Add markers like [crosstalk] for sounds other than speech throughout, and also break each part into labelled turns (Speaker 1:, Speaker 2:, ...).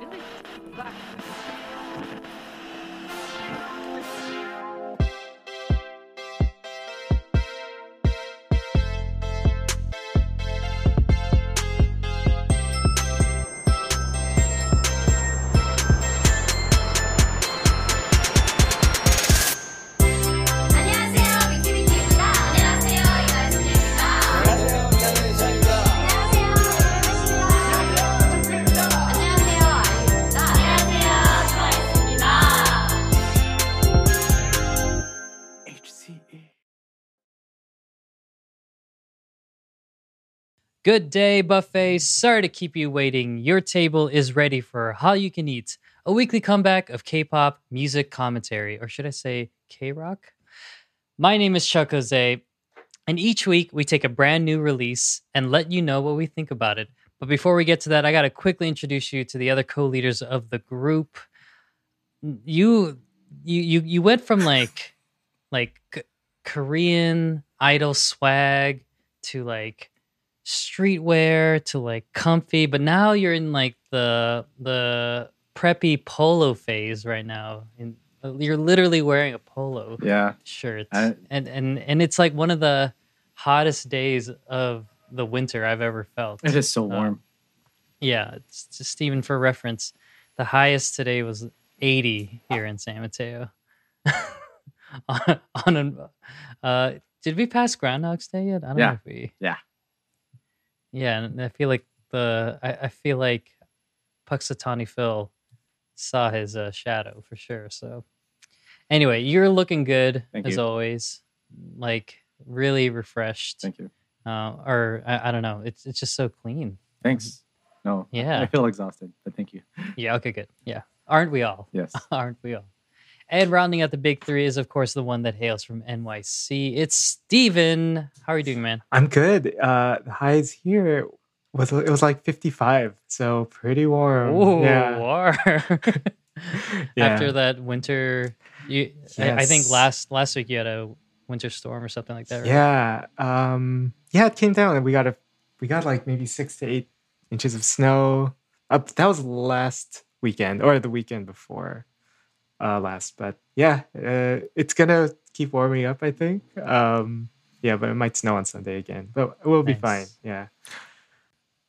Speaker 1: Really? Black. Good day, buffet. Sorry to keep you waiting. Your table is ready for Hallyu Can Eat, a weekly comeback of K pop music commentary, or should I say K rock? My name is Chuck Jose, and each week we take a brand new release and let you know what we think about it. But before we get to that, I got to quickly introduce you to the other co leaders of the group. You, you, you, you went from like, like Korean idol swag to like streetwear to like comfy, but now you're in like the the preppy polo phase right now. And you're literally wearing a polo
Speaker 2: Yeah.
Speaker 1: shirt,
Speaker 2: I-
Speaker 1: and and and it's like one of the hottest days of the winter I've ever felt.
Speaker 2: It is so warm.
Speaker 1: Yeah, it's just even for reference, the highest today was 80 here in San Mateo. [laughs] on, on an, uh, did we pass Groundhog's Day yet? I don't
Speaker 2: Yeah.
Speaker 1: know if we.
Speaker 2: Yeah.
Speaker 1: Yeah, and I feel like the I, I feel like Punxsutawney Phil saw his uh, shadow for sure. So anyway, you're looking good
Speaker 2: Thank
Speaker 1: as
Speaker 2: you.
Speaker 1: always. Like really refreshed.
Speaker 2: Thank you.
Speaker 1: Uh, or I, I don't know. It's it's just so clean.
Speaker 2: Thanks. No.
Speaker 1: Yeah.
Speaker 2: I feel exhausted, but thank you.
Speaker 1: Yeah. Okay. Good. Yeah. Aren't we all?
Speaker 2: Yes. [laughs]
Speaker 1: Aren't we all? And rounding out the big three is, of course, the one that hails from NYC. It's Steven. How are you doing, man?
Speaker 3: I'm good. Uh, the highs here was it was like 55, so pretty warm.
Speaker 1: Oh,
Speaker 3: yeah,
Speaker 1: war. [laughs]
Speaker 3: yeah.
Speaker 1: After that winter, you, I, I think last last week you had a winter storm or something like that. Right?
Speaker 3: yeah, um, yeah, it came down, and we got a we got like maybe six to eight inches of snow. Up that was last weekend or the weekend before uh, last, but yeah, uh, it's gonna keep warming up. I think. Um, yeah, but it might snow on Sunday again, but we'll be
Speaker 1: Nice.
Speaker 3: fine. Yeah.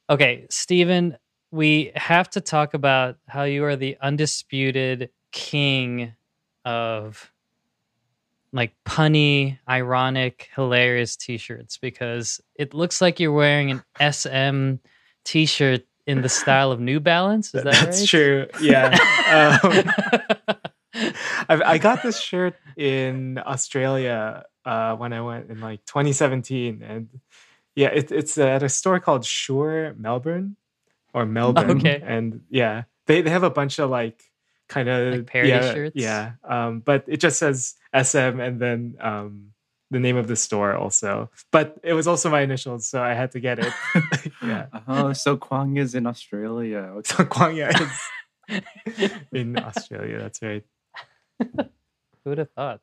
Speaker 1: Okay, Stephen, we have to talk about how you are the undisputed king of like punny, ironic, hilarious t-shirts because it looks like you're wearing an SM t-shirt in the style of New Balance. Is that
Speaker 3: That's
Speaker 1: right?
Speaker 3: true. Yeah. [laughs] um, [laughs] I, I got this shirt in Australia uh, when I went in like 2017, and yeah, it, it's at a store called Shure Melbourne or Melbourne,
Speaker 1: Okay.
Speaker 3: and yeah, they they have a bunch of like kind of
Speaker 1: Like parody
Speaker 3: yeah,
Speaker 1: shirts?
Speaker 3: yeah, um, but it just says SM and then um, the name of the store also, but it was also my initials, so I had to get it. [laughs] [laughs] yeah,
Speaker 2: Oh, so Kwang is in Australia. Okay.
Speaker 3: so Kwangya is in Australia. That's right. [laughs]
Speaker 1: Who would have thought?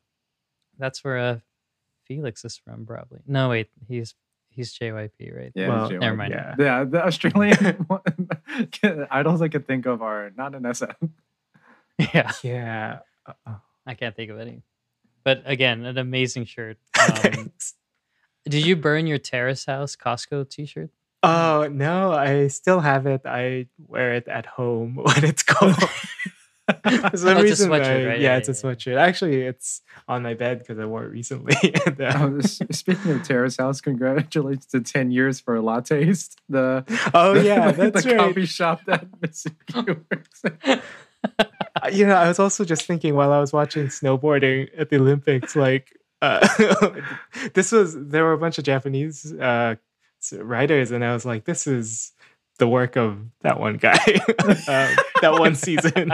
Speaker 1: That's where uh, Felix is from, probably. No, wait, he's he's JYP, right?
Speaker 2: Yeah,
Speaker 3: Well,
Speaker 2: Jay
Speaker 1: never mind.
Speaker 3: Yeah.
Speaker 2: Yeah, the Australian [laughs] idols I could think of are not an SM. [laughs]
Speaker 1: yeah.
Speaker 3: Yeah. Uh-oh.
Speaker 1: I can't think of any. But again, an amazing shirt. Um,
Speaker 3: Thanks.
Speaker 1: did you burn your Terrace House Costco T-shirt?
Speaker 3: Oh no, I still have it. I wear it at home when it's cold. For some [laughs]
Speaker 1: Oh, it's a
Speaker 3: reason,
Speaker 1: sweatshirt,
Speaker 3: I-
Speaker 1: right?
Speaker 3: Yeah,
Speaker 1: Yeah,
Speaker 3: it's a
Speaker 1: yeah, yeah.
Speaker 3: sweatshirt. Actually, it's on my bed because I wore it recently. [laughs] And, uh,
Speaker 2: Oh, Speaking of Terrace House, congratulations to 10 years for La Taste. The, [laughs]
Speaker 3: oh
Speaker 2: the-
Speaker 3: yeah,
Speaker 2: the,
Speaker 3: that's right.
Speaker 2: coffee shop that Mitsuki works.
Speaker 3: Uh, You know, I was also just thinking while I was watching snowboarding at the Olympics, like uh, this was there were a bunch of Japanese uh, writers, and I was like, this is the work of that one guy, [laughs] um, that one season.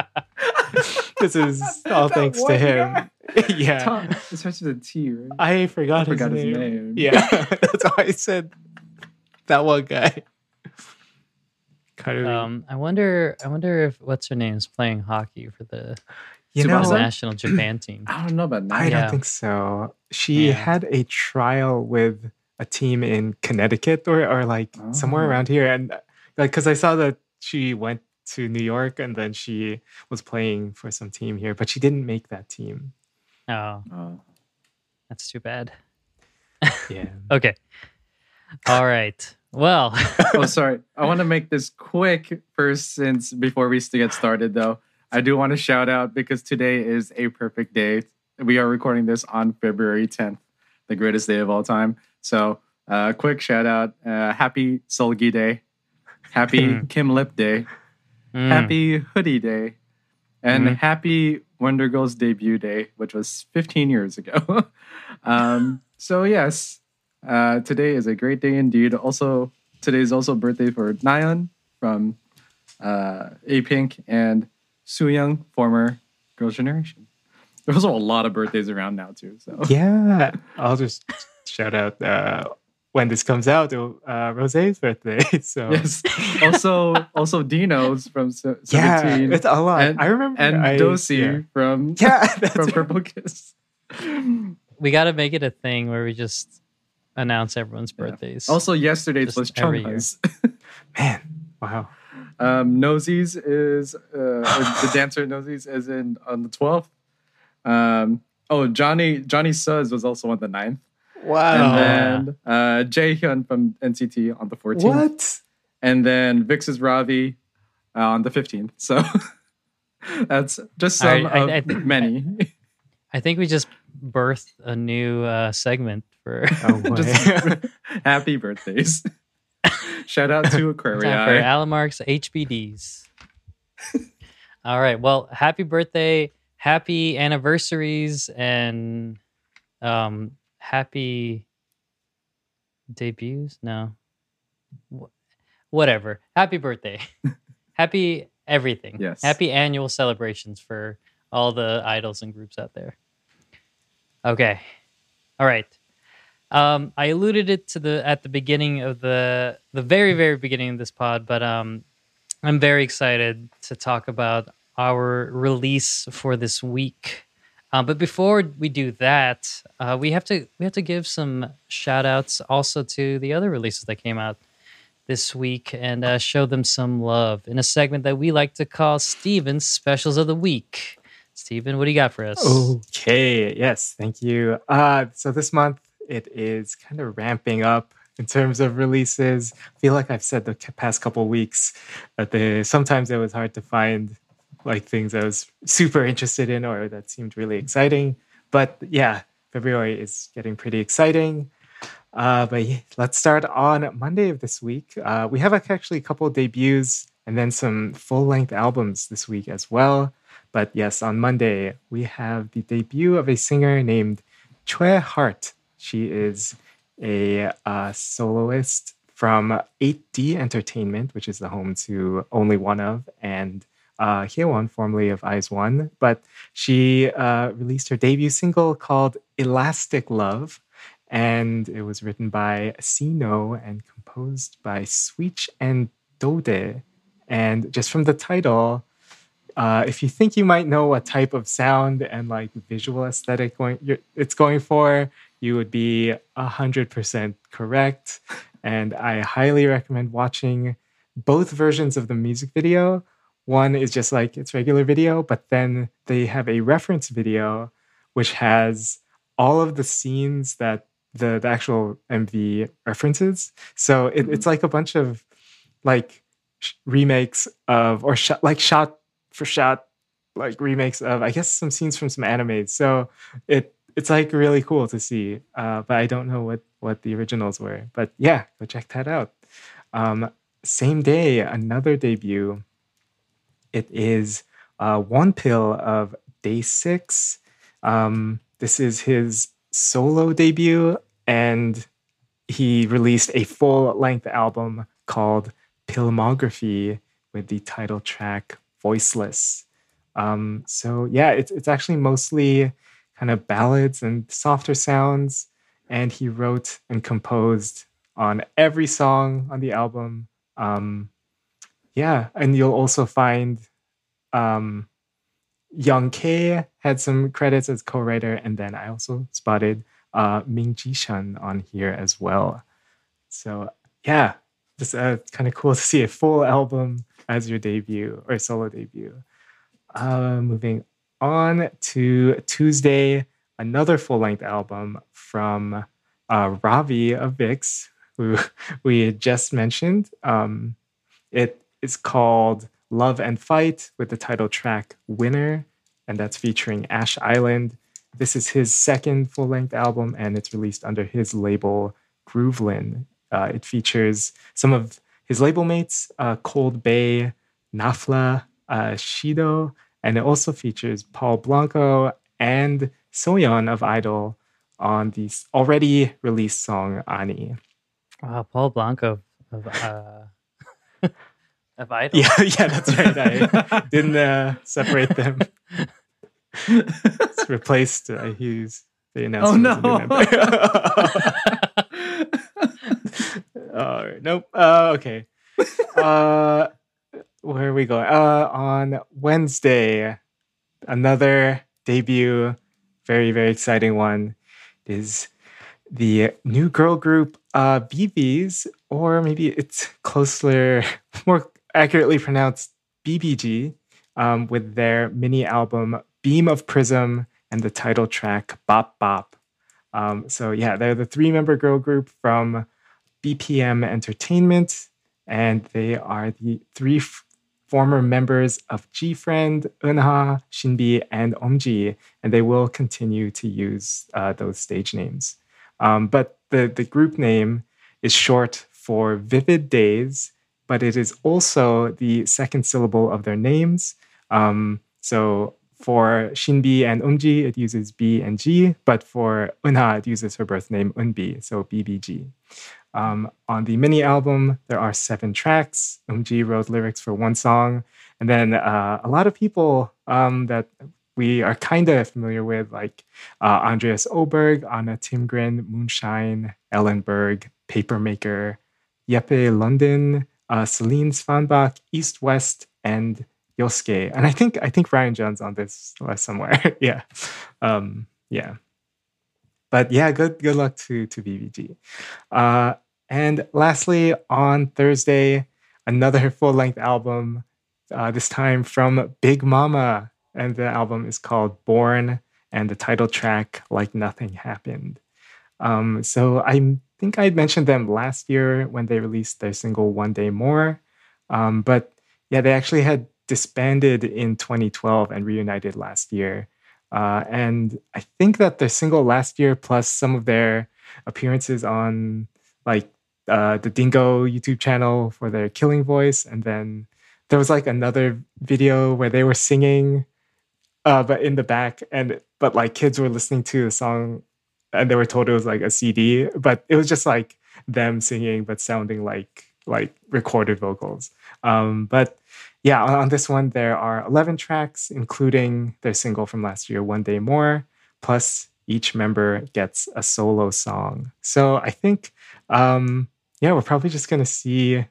Speaker 3: [laughs] this is all
Speaker 2: That
Speaker 3: thanks to him.
Speaker 2: guy. [laughs]
Speaker 3: yeah,
Speaker 2: Tom, it starts with a T, right?
Speaker 3: I forgot,
Speaker 2: I forgot
Speaker 3: his,
Speaker 2: his
Speaker 3: name.
Speaker 2: name.
Speaker 3: Yeah, that's why I said that one guy.
Speaker 1: Um, I wonder. I wonder if what's her name is playing hockey for the
Speaker 3: you know,
Speaker 2: Tsubasa?
Speaker 1: national Japan [clears throat] team.
Speaker 2: I don't know about that.
Speaker 3: I
Speaker 1: Yeah.
Speaker 3: don't think so. She
Speaker 1: Yeah.
Speaker 3: had a trial with a team in Connecticut or, or like somewhere
Speaker 2: Oh.
Speaker 3: around here, and like because I saw that she went to New York and then she was playing for some team here, but she didn't make that team.
Speaker 1: Oh,
Speaker 2: Uh,
Speaker 1: that's too bad.
Speaker 3: Yeah. [laughs]
Speaker 1: Okay. All right. Well, [laughs]
Speaker 2: oh, sorry. [laughs] I want to make this quick first, since before we s- get started, though, I do want to shout out because today is a perfect day. We are recording this on February 10th, the greatest day of all time. So, uh, quick shout out. Uh, happy Seulgi Day. Happy Kim Lip Day.
Speaker 1: mm,
Speaker 2: Happy Hoody Day. And
Speaker 3: Mhm.
Speaker 2: happy Wonder Girls debut day, which was 15 years ago. [laughs] um, so, yes, uh, today is a great day indeed. Also, today is also birthday for Naeun from uh, A Pink and Sooyoung, former Girls' Generation. There's also a lot of birthdays around now, too. So,
Speaker 3: Yeah. I'll just shout out uh, when this comes out, uh, Rose's birthday. [laughs] So
Speaker 2: yes. Also, also Dino's from Se- [laughs]
Speaker 3: yeah,
Speaker 2: 17
Speaker 3: it's a lot.
Speaker 2: and-
Speaker 3: I remember
Speaker 2: and
Speaker 3: I,
Speaker 2: Dosie
Speaker 3: Yeah,
Speaker 2: from, [laughs]
Speaker 3: yeah that's
Speaker 2: from
Speaker 3: right.
Speaker 2: Purple Kiss.
Speaker 1: we got to make it a thing where we just announce everyone's
Speaker 2: Yeah.
Speaker 1: birthdays.
Speaker 2: Also, yesterday
Speaker 1: Just
Speaker 2: was
Speaker 1: every.
Speaker 2: Chungha's.
Speaker 3: man. Wow.
Speaker 2: Um, Nosies is uh, the dancer Nosies is in on the twelfth. Um, oh, Johnny Johnny Suh was also on the 9th.
Speaker 3: Wow.
Speaker 2: and then uh, Jaehyun from NCT on the fourteenth,
Speaker 3: what?
Speaker 2: and then VIXX's Ravi uh, on the fifteenth. So [laughs] that's just some
Speaker 1: I- I-
Speaker 2: of
Speaker 1: I think-
Speaker 2: many.
Speaker 1: I think we just birthed a new uh, segment for [laughs] [laughs]
Speaker 3: Oh.
Speaker 2: Just happy birthdays. Shout out to
Speaker 1: time for
Speaker 2: Aquaria.
Speaker 1: Alan Mark's HBDs. All right. Well, happy birthday, happy anniversaries, and um, happy debuts. No, Wh- whatever. Happy birthday. [laughs] happy everything.
Speaker 2: Yes.
Speaker 1: Happy annual celebrations for all the idols and groups out there. Okay. All right. Um, I alluded it to the at the beginning of the the very very beginning of this pod, but um, I'm very excited to talk about our release for this week. Um, but before we do that, uh, we have to we have to give some shout outs also to the other releases that came out this week and uh, show them some love in a segment that we like to call Steven's Specials of the Week. Steven, what do you got for us?
Speaker 3: Okay. Yes. Thank you. Uh, so this month it is kind of ramping up in terms of releases. I feel like I've said the past couple weeks that the sometimes it was hard to find like things I was super interested in or that seemed really exciting. But yeah, February is getting pretty exciting. Uh, but yeah, let's start on Monday of this week. Uh, we have actually a couple debuts and then some full length albums this week as well. But yes, on Monday, we have the debut of a singer named Choi Hart. She is a uh, soloist from 8D Entertainment, which is the home to Only One of and uh, Hyewon, formerly of IZ*ONE. But she uh, released her debut single called Elastic Love, and it was written by Sino and composed by Switch and Dode. And just from the title, uh, if you think you might know what type of sound and like visual aesthetic going, it's going for, you would be a hundred percent correct. And I highly recommend watching both versions of the music video. One is just like its regular video, but then they have a reference video which has all of the scenes that the, the actual MV references. So it, it's like a bunch of like sh- remakes of or shot like shot for shot like remakes of I guess some scenes from some animes. So it it's like really cool to see. Uh, but I don't know what what the originals were. But yeah, go check that out. Um, same day, another debut. It is uh, Wonpil of DAY6. Um, this is his solo debut, and he released a full length album called Pilmography with the title track Voiceless. Um, so yeah, it's it's actually mostly kind of ballads and softer sounds, and he wrote and composed on every song on the album. Um, yeah, and you'll also find um, Young K had some credits as co-writer, and then I also spotted uh, Ming Jishan on here as well. So yeah, just uh, kind of cool [laughs] to see a full album as your debut or solo debut. Uh, moving on to Tuesday, another full length album from uh, Ravi of VIXX, who [laughs] we just mentioned. Um, it is called Love and Fight with the title track Winner, and that's featuring Ash Island. This is his second full length album, and it's released under his label Groovelin. Uh, it features some of his label mates, uh, Cold Bay, Nafla, uh, Shido, and it also features Paul Blanco and Soyeon of Idol on the already released song Ani.
Speaker 1: Wow, Paul Blanco of uh, [laughs] of Idol.
Speaker 3: Yeah, yeah, that's right. I [laughs] didn't uh, separate them. It's replaced. Uh, he's they announced
Speaker 2: Oh,
Speaker 3: him as
Speaker 2: no. [laughs]
Speaker 3: All right, nope. Uh, okay. Uh, where are we going? Uh, on Wednesday, another debut, very very exciting one, is the new girl group uh, BBs, or maybe it's closer, more accurately pronounced BBG, um, with their mini album Beam of Prism and the title track Bop Bop. Um, so yeah, they're the three member girl group from BPM Entertainment, and they are the three f- former members of G Friend, Eunha, Shinbi, and Umji, and they will continue to use uh, those stage names. Um, but the, the group name is short for Vivid Days, but it is also the second syllable of their names. Um, so for Shinbi and Umji, it uses B and G, but for Eunha, it uses her birth name Eunbi, so BBG. Um, on the mini album, there are seven tracks. Umji wrote lyrics for one song, and then uh, a lot of people um, that we are kind of familiar with, like uh, Andreas Oberg, Anna Timgren, Moonshine, Ellenberg, Papermaker, Jeppe London, uh, Celine Svanbach, East West, and Yosuke. And I think I think Ryan Jones on this list somewhere. [laughs] yeah, um, yeah. But yeah, good good luck to to BBG. Uh, and lastly, on Thursday, another full length album. Uh, this time from Big Mama, and the album is called Born, and the title track Like Nothing Happened. Um, so I think I mentioned them last year when they released their single One Day More. Um, but yeah, they actually had disbanded in 2012 and reunited last year. Uh, and I think that their single last year, plus some of their appearances on like uh, the Dingo YouTube channel for their Killing Voice, and then there was like another video where they were singing, uh, but in the back, and but like kids were listening to the song, and they were told it was like a CD, but it was just like them singing, but sounding like like recorded vocals. Um, but yeah, on, on this one, there are 11 tracks, including their single from last year, One Day More, plus each member gets a solo song. So I think, um, yeah, we're probably just to see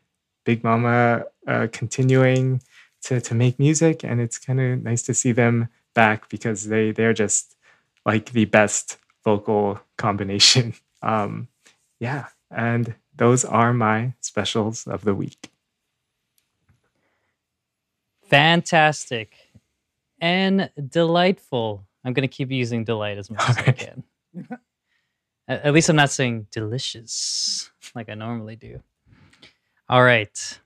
Speaker 3: Big Mama uh, continuing to, to make music. And it's kind of nice to see them back because they, they're just like the best vocal combination. [laughs] Um, yeah, and those are my specials of the week.
Speaker 1: Fantastic and delightful. I'm going to keep using delight as much as I can. [laughs] At, at least I'm not saying delicious like I normally do. All right.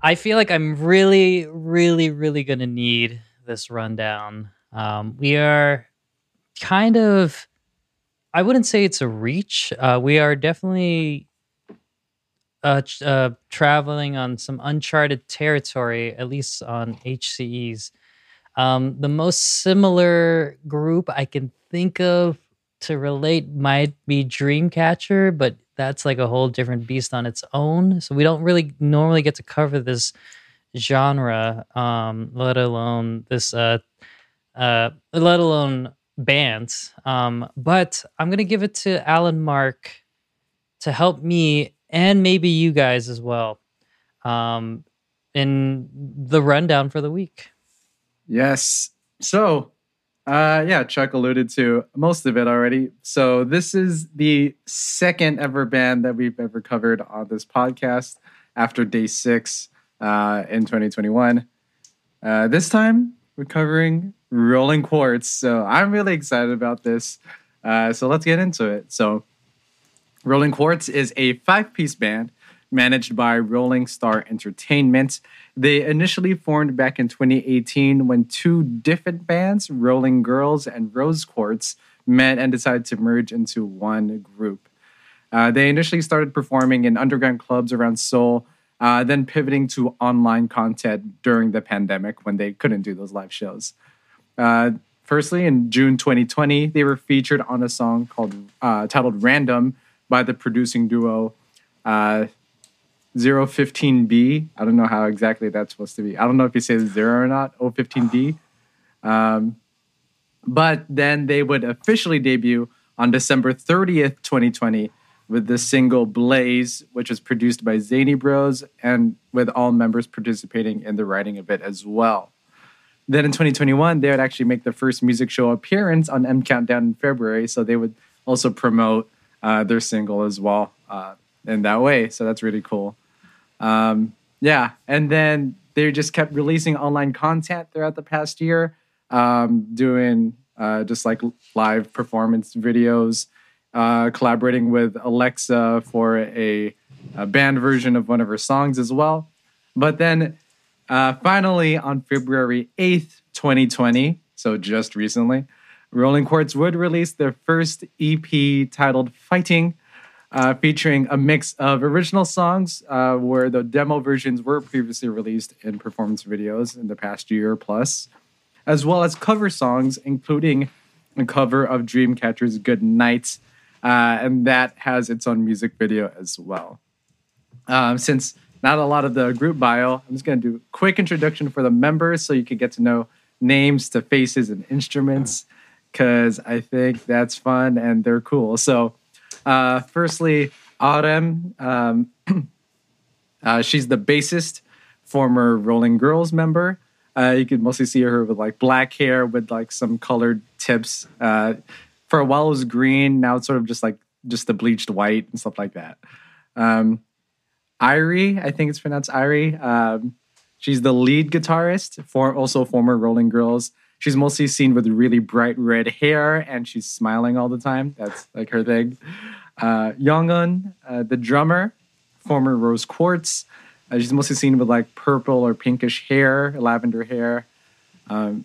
Speaker 1: I feel like I'm really, really, really going to need this rundown. Um, we are kind of, I wouldn't say it's a reach. Uh, we are definitely uh, uh, traveling on some uncharted territory, at least on HCEs. Um, the most similar group I can think of to relate might be Dreamcatcher, but that's like a whole different beast on its own. So we don't really normally get to cover this genre, um, let alone this, uh, uh, let alone bands. Um, but I'm gonna give it to Alan Mark to help me and maybe you guys as well um, in the rundown for the week.
Speaker 2: Yes. So Uh, yeah, Chuck alluded to most of it already. So this is the second ever band that we've ever covered on this podcast after DAY6 uh, in 2021. Uh, this time we're covering Rolling Quartz. So I'm really excited about this. Uh, so let's get into it. So Rolling Quartz is a five-piece band managed by Rolling Star Entertainment. They initially formed back in 2018 when two different bands, Rolling Girls and Rose Quartz, met and decided to merge into one group. Uh, they initially started performing in underground clubs around Seoul, uh, then pivoting to online content during the pandemic when they couldn't do those live shows. Uh, firstly, in June 2020, they were featured on a song called uh, titled "Random" by the producing duo uh, 015B. I don't know how exactly that's supposed to be. I don't know if you say zero or not. 015B. Um, but then they would officially debut on December 30th, 2020, with the single Blaze, which was produced by Zany Bros, and with all members participating in the writing of it as well. Then in 2021, they would actually make their first music show appearance on M Countdown in February. So they would also promote uh, their single as well uh, in that way. So that's really cool. Um, yeah. And then they just kept releasing online content throughout the past year, um, doing uh, just like live performance videos, uh, collaborating with Alexa for a, a band version of one of her songs as well. But then uh, finally, on February 8th, 2020, so just recently, Rolling Quartz would release their first EP titled Fighting, uh, featuring a mix of original songs uh, where the demo versions were previously released in performance videos in the past year plus, as well as cover songs, including a cover of Dreamcatcher's Good Night, uh, and that has its own music video as well. Um, since not a lot of the group bio, I'm just going to do a quick introduction for the members so you can get to know names to faces and instruments because I think that's fun and they're cool. So, uh, firstly, Autumn, um, [clears throat] uh, she's the bassist, former Rolling Girls member. Uh, you could mostly see her with like black hair with like some colored tips. Uh, for a while it was green, now it's sort of just like just the bleached white and stuff like that. Um, Iree, I think it's pronounced Iree. Um, she's the lead guitarist for also former Rolling Girls. She's mostly seen with really bright red hair and she's smiling all the time. That's like her thing. Uh, Youngeun, uh, the drummer, former Rose Quartz. Uh, she's mostly seen with like purple or pinkish hair, lavender hair. Um,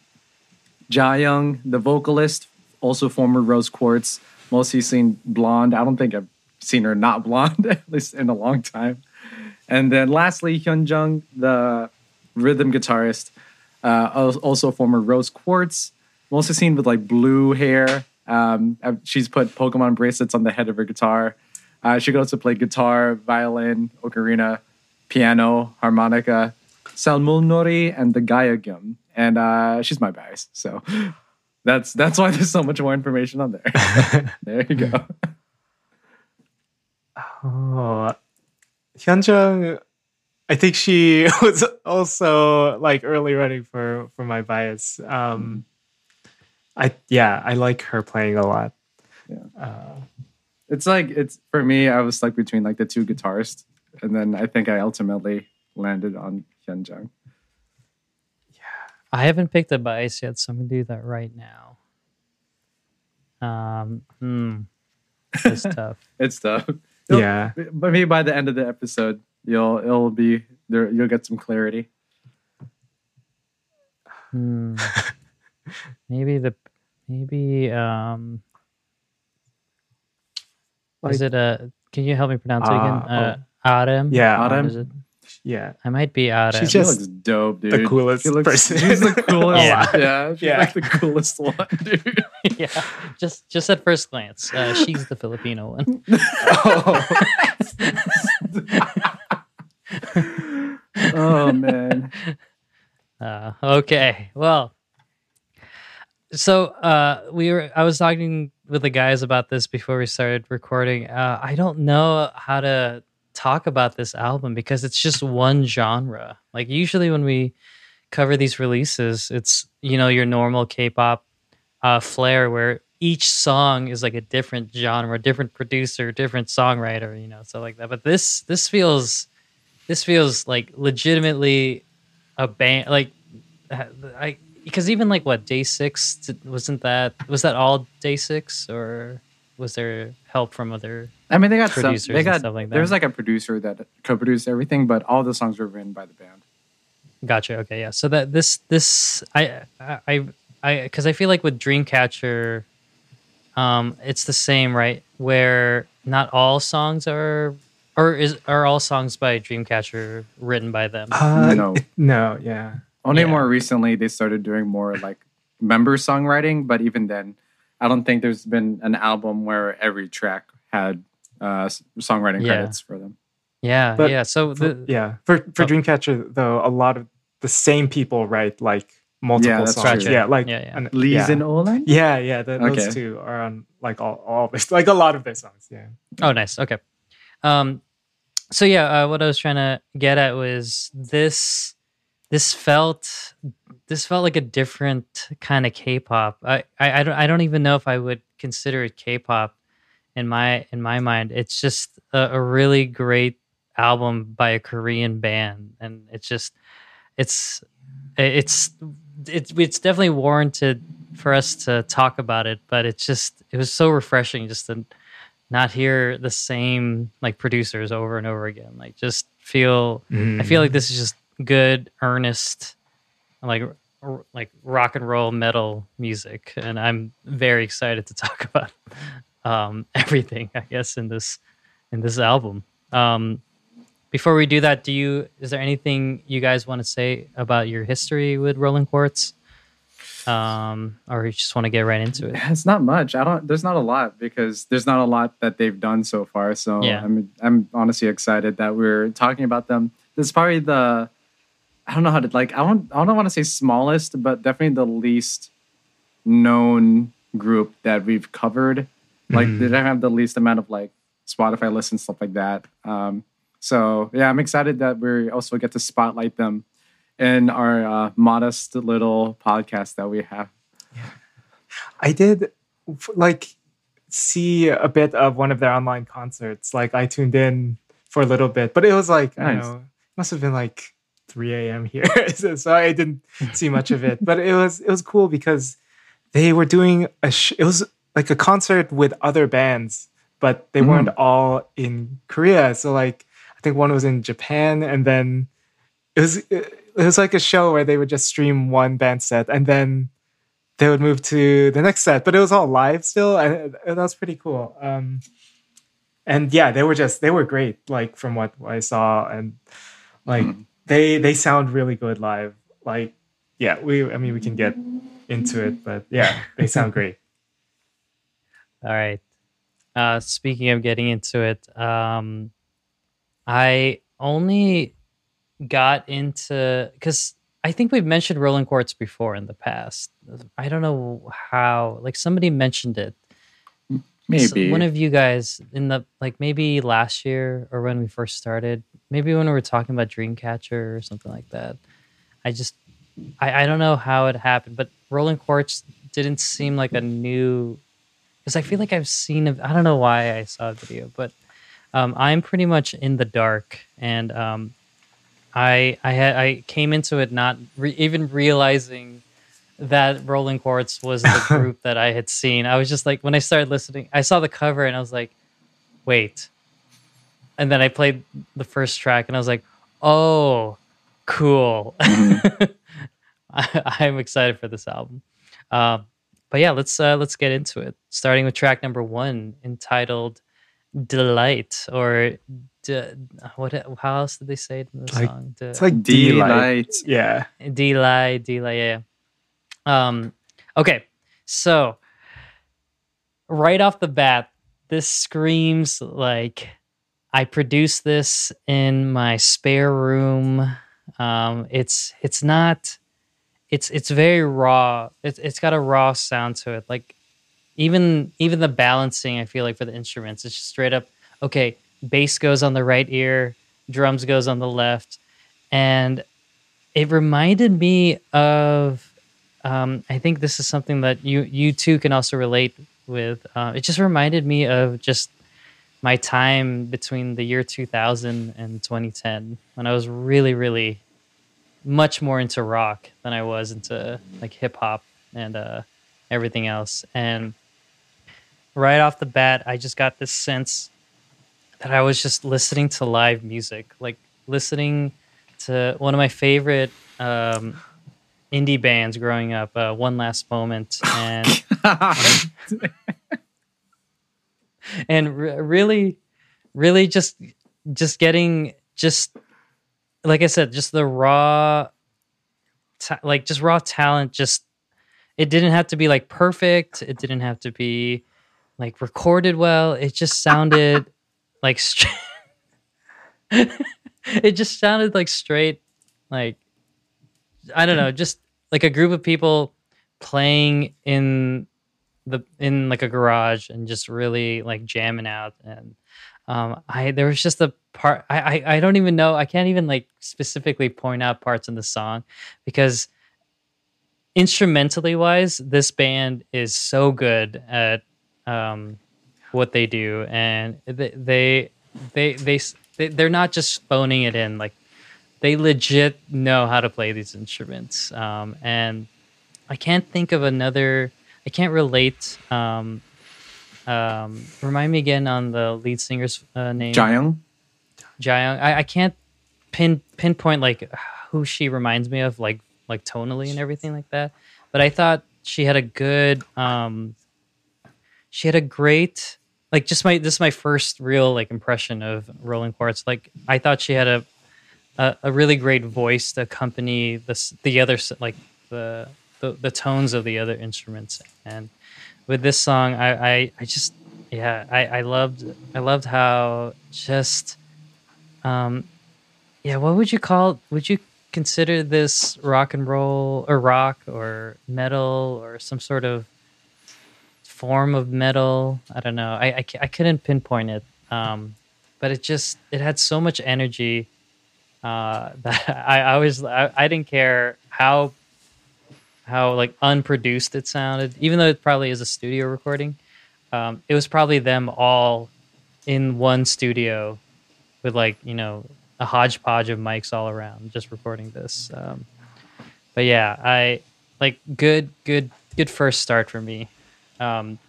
Speaker 2: Ja Young, the vocalist, also former Rose Quartz, mostly seen blonde. I don't think I've seen her not [laughs] blonde, at least in a long time. And then lastly, Hyun Jung, the rhythm guitarist, uh, also former Rose Quartz, mostly seen with like blue hair. Um, uh, she's put Pokemon bracelets on the head of her guitar. Uh, she could also play guitar, violin, ocarina, piano, harmonica, samulnori, and the gayageum. And uh, she's my bias, so [laughs] that's that's why there's so much more information on there. [laughs] there you go. [laughs]
Speaker 3: Oh, Hyunjung, I think she [laughs] was also like early running for for my bias. Um, I yeah, I like her playing a lot.
Speaker 2: Yeah.
Speaker 3: Uh,
Speaker 2: It's like it's for me. I was stuck between like the two guitarists, and then I think I ultimately landed on Hyunjung.
Speaker 1: Yeah, I haven't picked a bias yet, so I'm gonna do that right now. Um, hmm, that's [laughs] tough.
Speaker 2: It's tough. You'll-
Speaker 3: yeah,
Speaker 2: but maybe by the end of the episode, you'll it'll be there. You'll get some clarity.
Speaker 1: Hmm. [laughs] maybe the maybe um is it a can you help me pronounce it again?
Speaker 3: Uh,
Speaker 1: Uh, Adam?
Speaker 3: Yeah,
Speaker 2: Adam.
Speaker 1: Is it?
Speaker 3: yeah.
Speaker 1: I might be Adam.
Speaker 3: She's
Speaker 2: She
Speaker 3: just
Speaker 2: looks dope, dude.
Speaker 3: the coolest
Speaker 2: She looks,
Speaker 3: person.
Speaker 2: She's the [laughs] coolest.
Speaker 1: Yeah.
Speaker 2: yeah. she's
Speaker 3: Yeah.
Speaker 2: like the coolest one, [laughs] dude. [laughs]
Speaker 1: yeah, just just at first glance, uh, [laughs] she's the Filipino one. [laughs]
Speaker 3: Oh,
Speaker 2: oh man.
Speaker 1: Uh, okay, well, so uh, we were. I was talking with the guys about this before we started recording. Uh, I don't know how to talk about this album because it's just one genre. Like usually when we cover these releases, it's you know your normal K-pop uh, flair where each song is like a different genre, different producer, different songwriter, you know, stuff like that. But this this feels this feels like legitimately a band like uh, I because even like what DAY6 wasn't that was that all DAY6 or was there help from other
Speaker 2: I mean, they got some. They got
Speaker 1: stuff like
Speaker 2: there was like a producer that co-produced everything, but all the songs were written by the band.
Speaker 1: Gotcha. Okay. Yeah. So that this this I I I because I feel like with Dreamcatcher, um, it's the same, right? Where not all songs are, or is are all songs by Dreamcatcher written by them?
Speaker 3: Uh,
Speaker 2: No.
Speaker 3: no, yeah.
Speaker 2: Only
Speaker 1: Yeah.
Speaker 2: more recently they started doing more like member songwriting, but even then, I don't think there's been an album where every track had uh, songwriting
Speaker 1: Yeah.
Speaker 2: credits for them.
Speaker 1: yeah.
Speaker 3: but
Speaker 1: yeah. So
Speaker 3: For-
Speaker 1: the,
Speaker 3: yeah. For for
Speaker 1: Oh.
Speaker 3: Dreamcatcher though, a lot of the same people write like multiple
Speaker 2: that's
Speaker 3: songs.
Speaker 2: true.
Speaker 3: Yeah, like
Speaker 1: Yeah, yeah.
Speaker 3: an-
Speaker 2: LEEZ
Speaker 3: yeah.
Speaker 2: and Olan?
Speaker 3: Yeah, yeah, the,
Speaker 2: Okay.
Speaker 3: those two are on like all all of this, like a lot of their songs. Yeah.
Speaker 1: Oh, nice. Okay. Um, so yeah, uh, what I was trying to get at was this. This felt, this felt like a different kind of K-pop. I, I, I don't, I don't even know if I would consider it K-pop in my, in my mind. It's just a, a really great album by a Korean band, and it's just, it's, it's, it's, it's definitely warranted for us to talk about it. But it's just, it was so refreshing just to not hear the same like producers over and over again. Like just feel I feel like this is just good, earnest, like r- like rock and roll metal music, and I'm very excited to [laughs] talk about um, everything. I guess in this in this album. Um, before we do that, do you is there anything you guys want to say about your history with Rolling Quartz? Um, or you just want to get right into it?
Speaker 2: It's not much. I don't. There's not a lot because there's not a lot that they've done so far. So
Speaker 1: Yeah.
Speaker 2: I'm I'm honestly excited that we're talking about them. This is probably the I don't know how to like. I don't I don't want to say smallest, but definitely the least known group that we've covered. Like
Speaker 3: Mhm.
Speaker 2: they don't have the least amount of like Spotify lists and stuff like that. Um, so yeah, I'm excited that we also get to spotlight them in our uh, modest little podcast that we have. Yeah.
Speaker 3: I did like see a bit of one of their online concerts. Like I tuned in for a little bit, but it was like I don't know, it must have been like 3 a.m. here, [laughs] so, so I didn't see much of it. [laughs] But it was it was cool because they were doing a sh- it was like a concert with other bands, but they
Speaker 2: Mm.
Speaker 3: weren't all in Korea. So like I think one was in Japan, and then it was it was like a show where they would just stream one band set, and then they would move to the next set, but it was all live still, and, and that was pretty cool. Um, and yeah, they were just they were great, like from what I saw, and like
Speaker 2: Mhm.
Speaker 3: they they sound really good live. Like yeah, we I mean we can get into it, but yeah, they sound great. [laughs]
Speaker 1: All right. Uh, speaking of getting into it, um, I only got into because I think we've mentioned Rolling Quartz before in the past. I don't know how. Like somebody mentioned it.
Speaker 2: Maybe
Speaker 1: one of you guys in the like maybe last year or when we first started, maybe when we were talking about Dreamcatcher or something like that. I just I, I don't know how it happened, but Rolling Quartz didn't seem like a new because I feel like I've seen a, I don't know why I saw a video, but um, I'm pretty much in the dark, and um, I I had I came into it not re- even realizing that Rolling Quartz was the [laughs] group that I had seen. I was just like when I started listening, I saw the cover and I was like, wait, and then I played the first track and I was like, oh, cool.
Speaker 2: Mhm. [laughs]
Speaker 1: I, I'm excited for this album. Um, but yeah, let's uh, let's get into it. Starting with track number one, entitled "Delight," or d- what? How else did they say it in the
Speaker 3: Like-
Speaker 1: song? D-
Speaker 3: It's like
Speaker 2: delight.
Speaker 3: Yeah.
Speaker 1: Delight, Delight, yeah. Um, okay, so right off the bat, this screams like I produced this in my spare room. Um, it's it's not it's it's very raw. It's it's got a raw sound to it. Like even even the balancing, I feel like for the instruments, it's just straight up okay. Bass goes on the right ear, drums goes on the left, and it reminded me of um, I think this is something that you you too can also relate with. Uh, it just reminded me of just my time between the year 2000 and 2010 when I was really really much more into rock than I was into like hip hop and uh, everything else. And right off the bat, I just got this sense that I was just listening to live music, like listening to one of my favorite um, indie bands growing up, uh, One Last Moment, and [laughs] [laughs] and re- really, really just just getting just like I said, just the raw, ta- like just raw talent. Just it didn't have to be like perfect. It didn't have to be like recorded well. It just sounded like straight. [laughs] it just sounded like straight, like I don't know, just like a group of people playing in the in like a garage and just really like jamming out and um i there was just a part I, I i don't even know i can't even like specifically point out parts in the song because instrumentally wise this band is so good at um what they do and they they they, they, they they're not just phoning it in like they legit know how to play these instruments um and i can't think of another i can't relate um um remind me again on the lead singer's uh, name
Speaker 2: Jayong.
Speaker 1: Jaeyoung. I, I can't pin pinpoint like who she reminds me of, like like tonally and everything like that. But I thought she had a good, um, she had a great like just my this is my first real like impression of Rolling Quartz. Like I thought she had a a, a really great voice to accompany this the other like the, the the tones of the other instruments and with this song I I, I just yeah I, I loved I loved how just um yeah what would you call would you consider this rock and roll or rock or metal or some sort of form of metal. I don't know. I i, I couldn't pinpoint it. Um but it just it had so much energy uh [laughs] that i i was i, I didn't care how how like unproduced it sounded even though it probably is a studio recording. Um it was probably them all in one studio with like you know a hodgepodge of mics all around just recording this. Um but yeah i like good good good first start for me um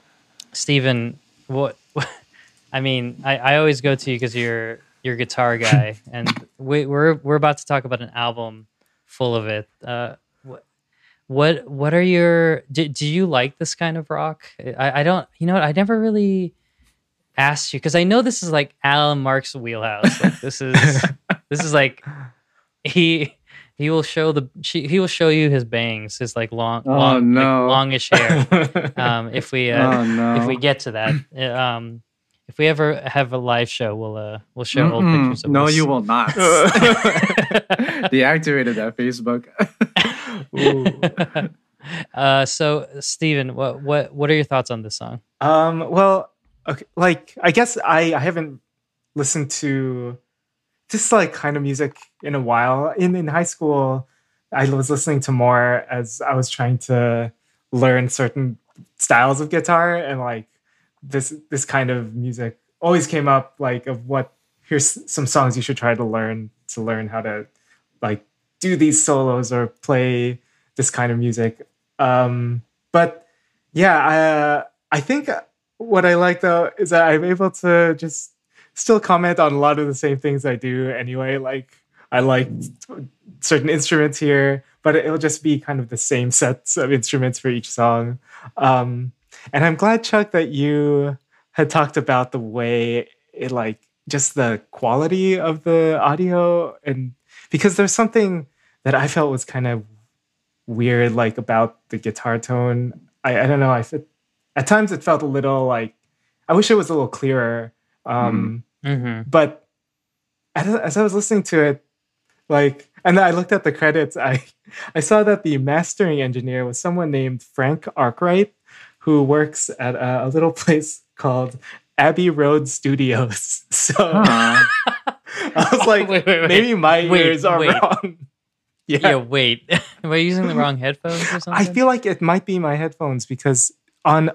Speaker 1: Steven, what [laughs] I mean, I, I always go to you because you're you're guitar [laughs] guy, and we, we're we're about to talk about an album full of it. Uh, what what what are your do, do you like this kind of rock? I, I don't you know what I never really asked you because I know this is like Alan Mark's wheelhouse. Like this is [laughs] this is like he he will show the she, he will show you his bangs, his like long
Speaker 2: Oh,
Speaker 1: long like, longish hair. [laughs] Um, if we uh,
Speaker 2: oh no!
Speaker 1: if we get to that. Uh, Um, if we ever have a live show, we'll uh, we'll show old
Speaker 2: Mm-mm.
Speaker 1: pictures of
Speaker 2: no,
Speaker 1: us.
Speaker 2: you will not. [laughs] [laughs] Deactivated that Facebook.
Speaker 3: Ooh.
Speaker 1: uh, so, Steven, what what what are your thoughts on this song?
Speaker 3: Um, well, okay, like I guess I I haven't listened to this like kind of music in a while. In in high school, I was listening to more as I was trying to learn certain styles of guitar and like this this kind of music always came up like of what here's some songs you should try to learn to learn how to like do these solos or play this kind of music. Um, but yeah, I uh, I think what I like though is that I'm able to just still comment on a lot of the same things I do anyway. Like I like certain instruments here, but it'll just be kind of the same [laughs] sets of instruments for each song. Um, and I'm glad Chuck that you had talked about the way it like just the quality of the audio and because there's something that I felt was kind of weird like about the guitar tone. I, I don't know. I at times it felt a little like I wish it was a little clearer. Um,
Speaker 1: Mm-hmm.
Speaker 3: but as, as I was listening to it, like, and I looked at the credits, I [laughs] I saw that the mastering engineer was someone named Frank Arkwright, who works at a, a little [laughs] place called Abbey Road Studios. [laughs] So
Speaker 2: Huh.
Speaker 3: I was like,
Speaker 1: Wait, wait, wait.
Speaker 3: maybe my ears are wrong.
Speaker 1: Yeah.
Speaker 3: Yeah,
Speaker 1: wait. Am I using the wrong headphones or something?
Speaker 3: I feel like it might be my headphones because on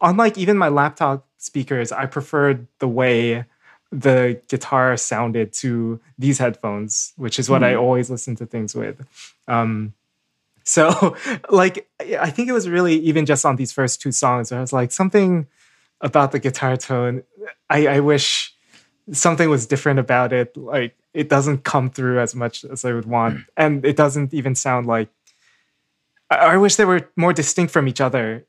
Speaker 3: unlike even my laptop speakers, I preferred the way the guitar sounded to these headphones, which is what I always listen to things with. Um, so, [laughs] like, I think it was really even just on these first two songs. I was like, something about the guitar tone. I, I wish something was different about it. Like, it doesn't come through as much as I would want, and it doesn't even sound like. I, I wish they were more distinct from each other.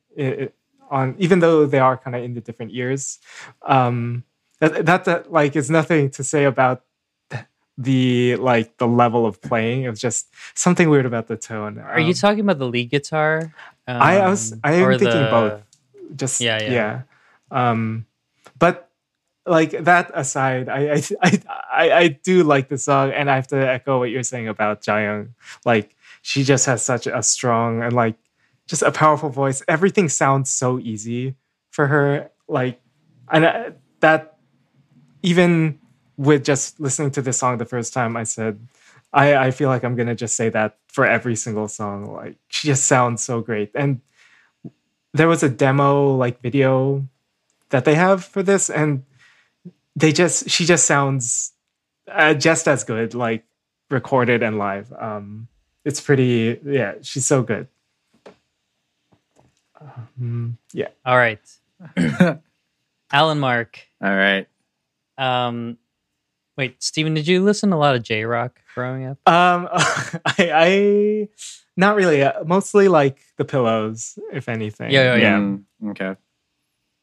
Speaker 3: On even though they are kind of in the different years Um, that, that that like is nothing to say about the like the level of playing. It was just something weird about the tone.
Speaker 1: Are you
Speaker 3: Um,
Speaker 1: talking about the lead guitar?
Speaker 3: I- I was-
Speaker 1: Um,
Speaker 3: I am thinking
Speaker 1: the-
Speaker 3: both. just
Speaker 1: Yeah,
Speaker 3: yeah,
Speaker 1: yeah.
Speaker 3: Um, but like that aside, I I, I I I do like the song, and I have to echo what you're saying about Jayoung. Like she just has such a strong and like just a powerful voice. Everything sounds so easy for her. Like, and that even with just listening to this song the first time, I said. I, I feel like I'm gonna just say that for every single song. Like she just sounds so great, and there was a demo like video that they have for this and they just she just sounds uh, just as good like recorded and live um it's pretty yeah she's so good um, yeah
Speaker 1: All right. [coughs] Alan Mark.
Speaker 2: All right.
Speaker 1: Um, wait, Steven, did you listen to a lot of J Rock growing up?
Speaker 3: um [laughs] I, I not really uh, mostly like the pillows if anything
Speaker 1: Yeah, yeah, yeah.
Speaker 2: Mm, okay.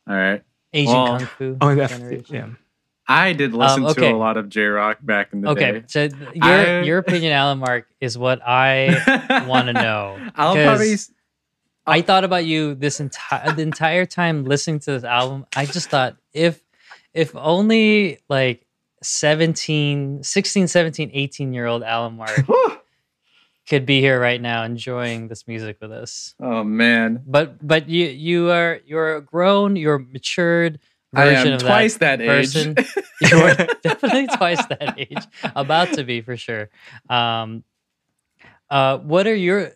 Speaker 2: All right.
Speaker 1: Asian
Speaker 2: Well-
Speaker 1: Kung Fu. [laughs]
Speaker 3: oh and
Speaker 1: generation?
Speaker 3: yeah
Speaker 2: I did listen
Speaker 1: Um, okay.
Speaker 2: to a lot of J Rock back in the
Speaker 1: Okay,
Speaker 2: day.
Speaker 1: Okay, so your
Speaker 2: I-
Speaker 1: your opinion, Alan Mark, is what I [laughs] want to know.
Speaker 2: I'll
Speaker 1: 'Cause
Speaker 2: probably.
Speaker 1: I thought about you this entire the entire time listening to this album. I just thought if if only like 17, 16, 17, 18 year old Alan Mark [laughs] could be here right now enjoying this music with us.
Speaker 2: Oh man,
Speaker 1: But but you you are you're a grown, you're matured
Speaker 2: I
Speaker 1: version
Speaker 2: am
Speaker 1: of
Speaker 2: twice
Speaker 1: that
Speaker 2: that,
Speaker 1: person.
Speaker 2: age. [laughs]
Speaker 1: you are definitely twice that age. About to be for sure. Um uh what are your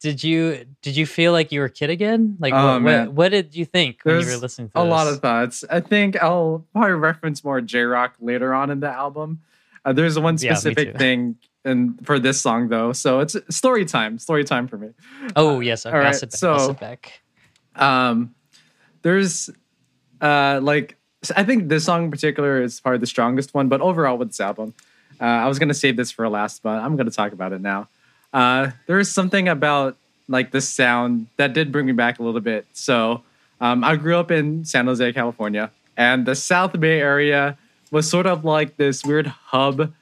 Speaker 1: did you did you feel like you were a kid again? Like
Speaker 2: Oh,
Speaker 1: what, what what did you think when you were listening to this?
Speaker 2: a lot of thoughts. I think I'll probably reference more J Rock later on in the album. Uh, there's one specific
Speaker 1: too.
Speaker 2: thing in for this song though, so it's story time. Story time for me.
Speaker 1: Oh yes, I'll
Speaker 2: right,
Speaker 1: sit back.
Speaker 2: So-
Speaker 1: sit back.
Speaker 2: um there's uh like I think this song in particular is probably the strongest one but overall with this album uh, i was gonna save this for last but i'm gonna talk about it now uh there's something about like the sound that did bring me back a little bit. So um i grew up in san jose california and the south bay area was sort of like this weird hub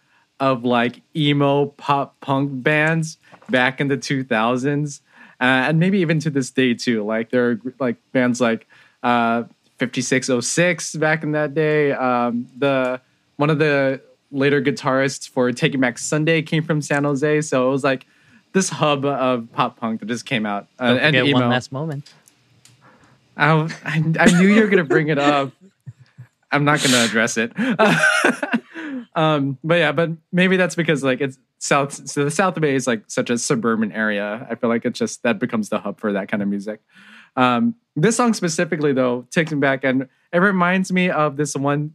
Speaker 2: of like emo pop punk bands back in the 2000s uh, and maybe even to this day too. Like there are like bands like uh 5606 back in that day. Um the one of the later guitarists for taking back sunday came from san jose so it was like this hub of pop punk that just came out uh,
Speaker 1: Don't
Speaker 2: and emo.
Speaker 1: one last moment.
Speaker 2: I, I, I knew you were gonna bring it up. I'm not gonna address it. [laughs] um, but yeah, but maybe that's because like it's south. So the South Bay is like such a suburban area. I feel like it's just that becomes the hub for that kind of music. Um, this song specifically though takes me back, and it reminds me of this one.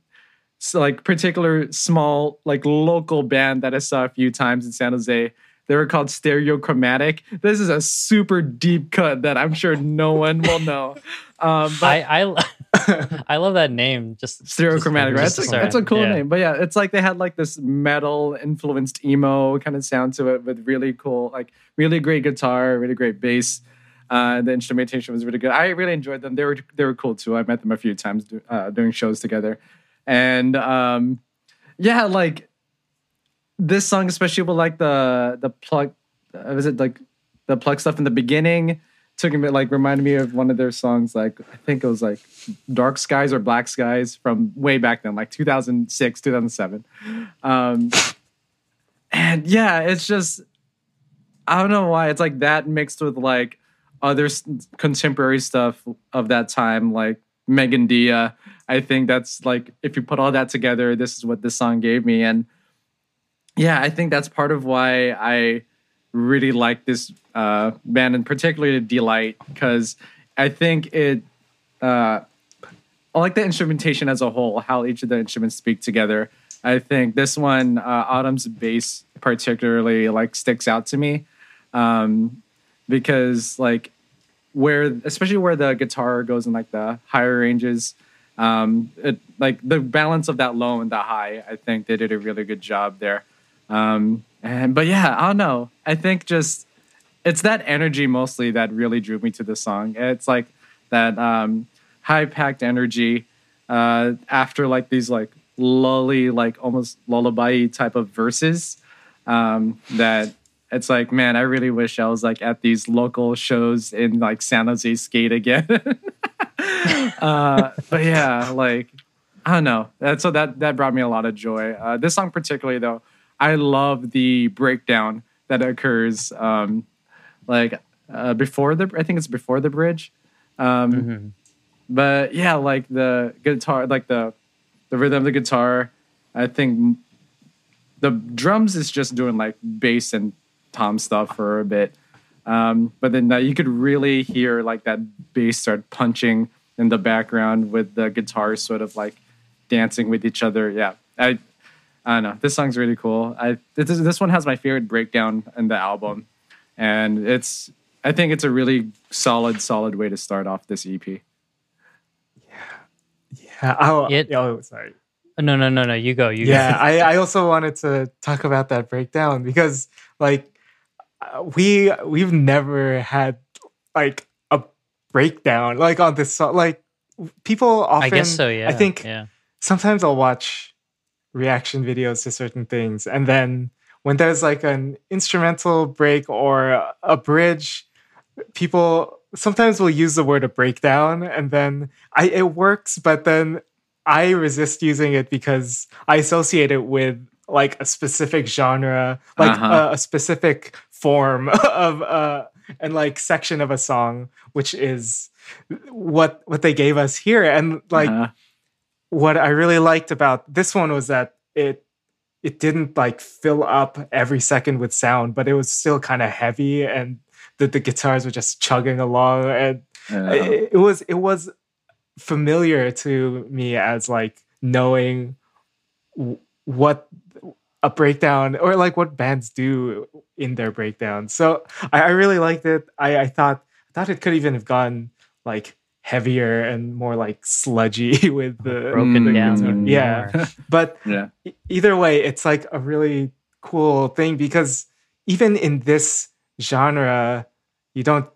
Speaker 2: Like particular small like local band that I saw a few times in San Jose. They were called Stereochromatic. This is a super deep cut that I'm sure no one will know. [laughs] Um, but
Speaker 1: I I [laughs] I love that name. Just
Speaker 2: Stereochromatic, right?
Speaker 1: just
Speaker 2: That's a, a cool
Speaker 1: Yeah.
Speaker 2: name. But yeah, it's like they had like this metal influenced emo kind of sound to it with really cool, like really great guitar, really great bass. Uh, the instrumentation was really good. I really enjoyed them. They were they were cool too. I met them a few times do, uh, doing shows together, and um, yeah, like this song, especially with like the the plug, uh, was it like the plug stuff in the beginning? Took me like reminded me of one of their songs. Like I think it was like Dark Skies or Black Skies from way back then, like 2006, 2007. Um, and yeah, it's just I don't know why it's like that mixed with like other contemporary stuff of that time, like Megan Dia. I think that's like if you put all that together, this is what this song gave me, and yeah, I think that's part of why I really like this uh, band and particularly Delight because I think it. Uh, I like the instrumentation as a whole, how each of the instruments speak together. I think this one, uh, Autumn's bass particularly like sticks out to me um, because like where, especially where the guitar goes in like the higher ranges, um, it like the balance of that low and that high. I think they did a really good job there. Um, and but yeah, I don't know. I think just it's that energy mostly that really drew me to the song. It's like that um, high packed energy uh, after like these like lully, like almost lullaby type of verses. Um, that it's like, man, I really wish I was like at these local shows in like San Jose skate again. [laughs] uh, but yeah, like I don't know. So that that brought me a lot of joy. Uh, this song particularly though, I love the breakdown that occurs. Um, like uh, before the, I think it's before the bridge. Um,
Speaker 1: Mhm.
Speaker 2: but yeah, like the guitar, like the the rhythm of the guitar. I think the drums is just doing like bass and tom stuff for a bit. Um, but then uh, you could really hear like that bass start punching in the background with the guitars sort of like dancing with each other. Yeah, I I don't know. This song's really cool. I this, this one has my favorite breakdown in the album, and it's I think it's a really solid solid way to start off this EP.
Speaker 3: Yeah. Yeah. Oh,
Speaker 1: It-
Speaker 3: oh sorry.
Speaker 1: No, no, no, no. You go. You
Speaker 3: yeah
Speaker 1: go.
Speaker 3: I, [laughs] I also wanted to talk about that breakdown because like uh, we we've never had like a breakdown like on this song like people often
Speaker 1: I guess so. Yeah.
Speaker 3: i think
Speaker 1: Yeah.
Speaker 3: sometimes i'll watch reaction videos to certain things and then when there's like an instrumental break or a- bridge people sometimes will use the word a breakdown and then i it works but then i resist using it because i associate it with like a specific genre like
Speaker 2: Uh-huh.
Speaker 3: a, a specific form [laughs] of uh and like section of a song which is what what they gave us here and like
Speaker 2: Uh-huh.
Speaker 3: What I really liked about this one was that it it didn't like fill up every second with sound, but it was still kind of heavy and the, the guitars were just chugging along and it, it was it was familiar to me as like knowing what a breakdown or like what bands do in their breakdown. So I, I really liked it. I, I thought I thought it could even have gone like heavier and more like sludgy [laughs] with the
Speaker 1: Broken
Speaker 2: Mm,
Speaker 1: down. even [laughs]
Speaker 3: yeah. but
Speaker 2: yeah.
Speaker 3: either way, it's like a really cool thing because even in this genre, you don't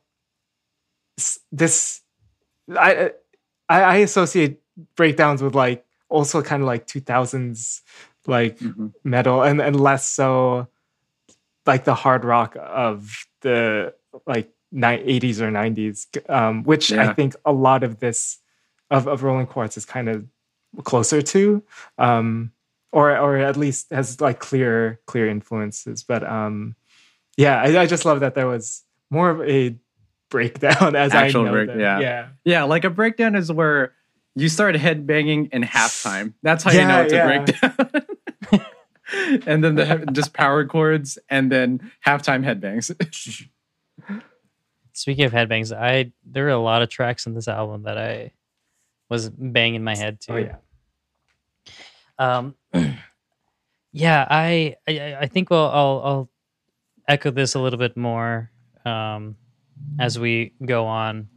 Speaker 3: this I I, I associate breakdowns with like also kind of like 2000s like
Speaker 2: Mhm.
Speaker 3: metal and and less so like the hard rock of the like ni- 80s or 90s um which i think a lot of this of, of rolling quartz is kind of closer to um or or at least has like clear clear influences but um yeah i, I just love that there was more of a breakdown [laughs] as
Speaker 2: Actual
Speaker 3: i know
Speaker 2: break- yeah.
Speaker 3: yeah
Speaker 2: Yeah, like a breakdown is where you start headbanging in halftime. That's how you know
Speaker 3: Yeah,
Speaker 2: it's a breakdown. [laughs] and then the just power chords and then halftime headbangs. [laughs]
Speaker 1: Speaking of headbangs, I there are a lot of tracks in this album that I was banging my head to.
Speaker 3: oh yeah
Speaker 1: Um, [clears throat] yeah, I, I I think we'll I'll, I'll echo this a little bit more um, as we go on,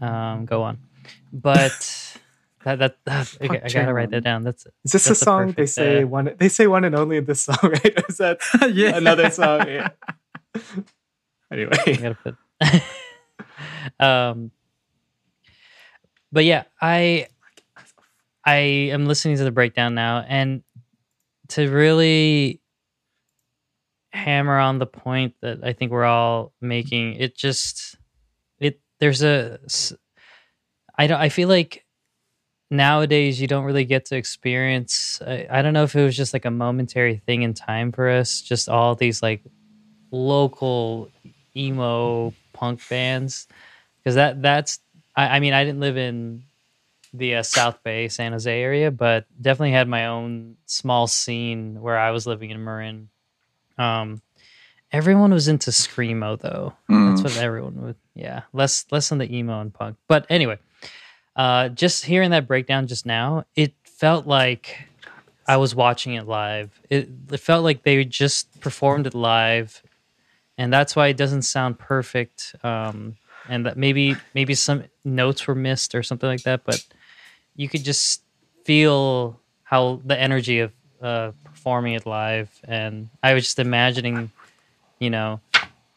Speaker 1: um, go on. But [laughs] that that, that okay, I gotta write that down. That's
Speaker 3: is this
Speaker 1: That's
Speaker 3: a song they say
Speaker 1: uh,
Speaker 3: one they say one and only in this song [laughs] right is that [laughs]
Speaker 2: yeah.
Speaker 3: another song yeah. anyway
Speaker 1: I gotta put. [laughs] um, but yeah, I I am listening to the breakdown now, and to really hammer on the point that I think we're all making, it just it there's a I don't I feel like nowadays you don't really get to experience I, I don't know if it was just like a momentary thing in time for us just all these like local emo punk bands because that that's I, I mean I didn't live in the uh, South Bay San Jose area, but definitely had my own small scene where I was living in Marin, um, everyone was into screamo though. That's
Speaker 2: Mm.
Speaker 1: what everyone would. Yeah, less less on the emo and punk. But anyway, uh, just hearing that breakdown just now, it felt like I was watching it live. It, it felt like they just performed it live, and that's why it doesn't sound perfect. Um, and that maybe maybe some notes were missed or something like that. But you could just feel how the energy of uh, performing it live, and I was just imagining, you know,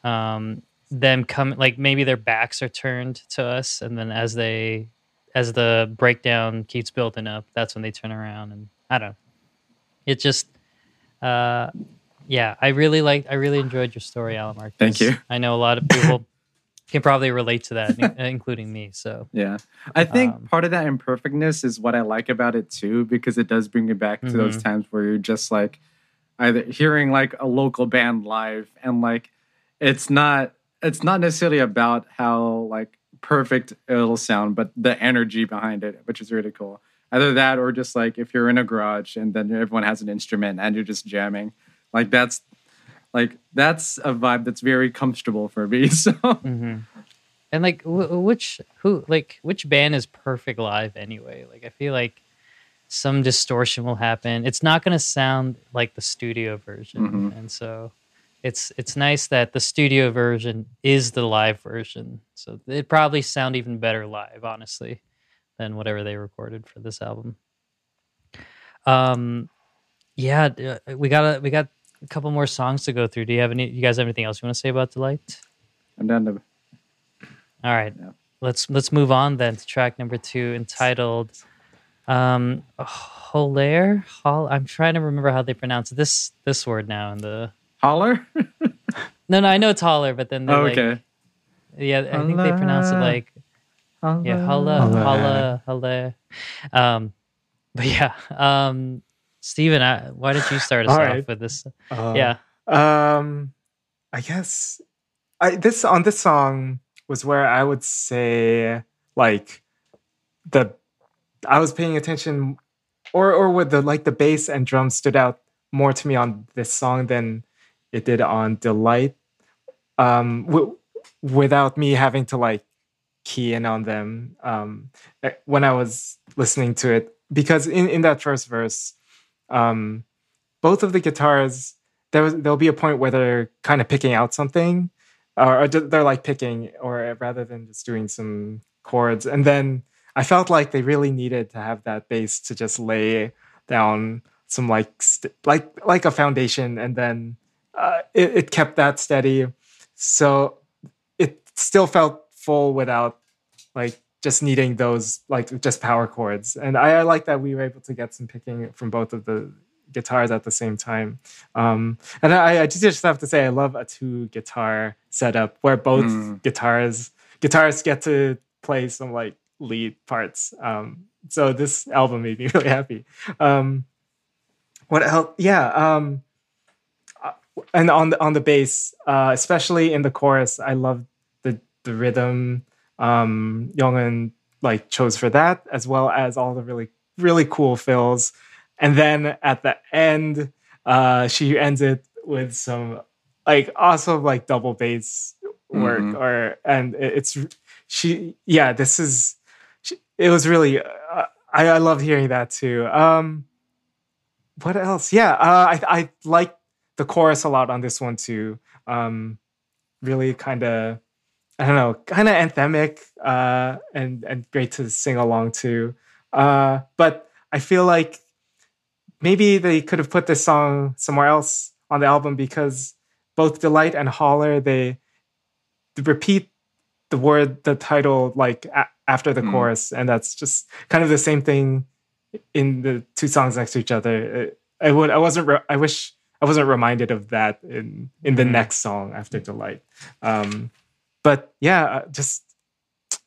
Speaker 1: um, them coming like maybe their backs are turned to us, and then as they as the breakdown keeps building up, that's when they turn around, and I don't. know. It just, uh, yeah, I really like. I really enjoyed your story, Alan Marcus.
Speaker 2: Thank you.
Speaker 1: I know a lot of people [laughs] can probably relate to that, including me. So
Speaker 2: Yeah. I think
Speaker 1: Um,
Speaker 2: part of that imperfectness is what I like about it too, because it does bring you back to those
Speaker 1: Mhm.
Speaker 2: times where you're just like either hearing like a local band live and like it's not it's not necessarily about how like perfect it'll sound, but the energy behind it, which is really cool. Either that or just like if you're in a garage and then everyone has an instrument and you're just jamming. Like that's like that's a vibe that's very comfortable for me. [laughs] So
Speaker 1: hmm And like, w- which who like which band is perfect live anyway? Like, I feel like some distortion will happen. It's not going to sound like the studio version,
Speaker 2: Mhm.
Speaker 1: and so it's it's nice that the studio version is the live version. So it probably sound even better live, honestly, than whatever they recorded for this album. Um, yeah, uh, we got a we got a couple more songs to go through. Do you have any? You guys have anything else you want to say about Delight?
Speaker 2: I'm done. to
Speaker 1: All right.
Speaker 2: Yeah.
Speaker 1: Let's let's move on then to track number two, entitled um Holaire. Hol I'm trying to remember how they pronounce this this word now in the
Speaker 2: holler. [laughs]
Speaker 1: No, no, I know it's holler, but then they
Speaker 2: Oh,
Speaker 1: like
Speaker 2: okay.
Speaker 1: yeah, I think they pronounce it
Speaker 2: Holla.
Speaker 1: like yeah, holla,
Speaker 3: Holla.
Speaker 1: holla, holla. Um but yeah. Um Steven, I, why did you start us off
Speaker 3: right.
Speaker 1: with this?
Speaker 3: Uh,
Speaker 1: yeah.
Speaker 3: Um, I guess I this on this song was where I would say like the I was paying attention, or or with the like the bass and drums stood out more to me on this song than it did on Delight. Um, w- without me having to like key in on them um, eh, when I was listening to it, because in in that first verse, um, both of the guitars there was there'll be a point where they're kind of picking out something or, or they're like picking or rather than just doing some chords. And then i felt like they really needed to have that bass to just lay down some like st- like like a foundation. And then uh, it, it kept that steady. So it still felt full without like just needing those like just power chords and i, I like that we were able to get some picking from both of the guitars at the same time um, and I, I just have to say, I love a two guitar setup where both
Speaker 2: Mm.
Speaker 3: guitars guitarists get to play some like lead parts. Um, so this album made me [laughs] really happy. Um, what else? Yeah. Um, uh, and on the on the bass, uh, especially in the chorus, I love the the rhythm. Um, Youngeun like chose for that as well as all the really really cool fills. And then at the end, uh, she ends it with some like awesome like double bass work
Speaker 2: Mhm.
Speaker 3: or and it's she yeah this is she, it was really uh, I, I love hearing that too um what else yeah uh, I I like the chorus a lot on this one too um really kind of I don't know kind of anthemic uh and and great to sing along to uh but I feel like maybe they could have put this song somewhere else on the album because both Delight and Holler they, repeat the word the title like a- after the
Speaker 2: Mm.
Speaker 3: chorus and that's just kind of the same thing in the two songs next to each other. I would I wasn't re- I wish I wasn't reminded of that in in the
Speaker 1: Mhm.
Speaker 3: next song after Delight. Um but yeah, uh, just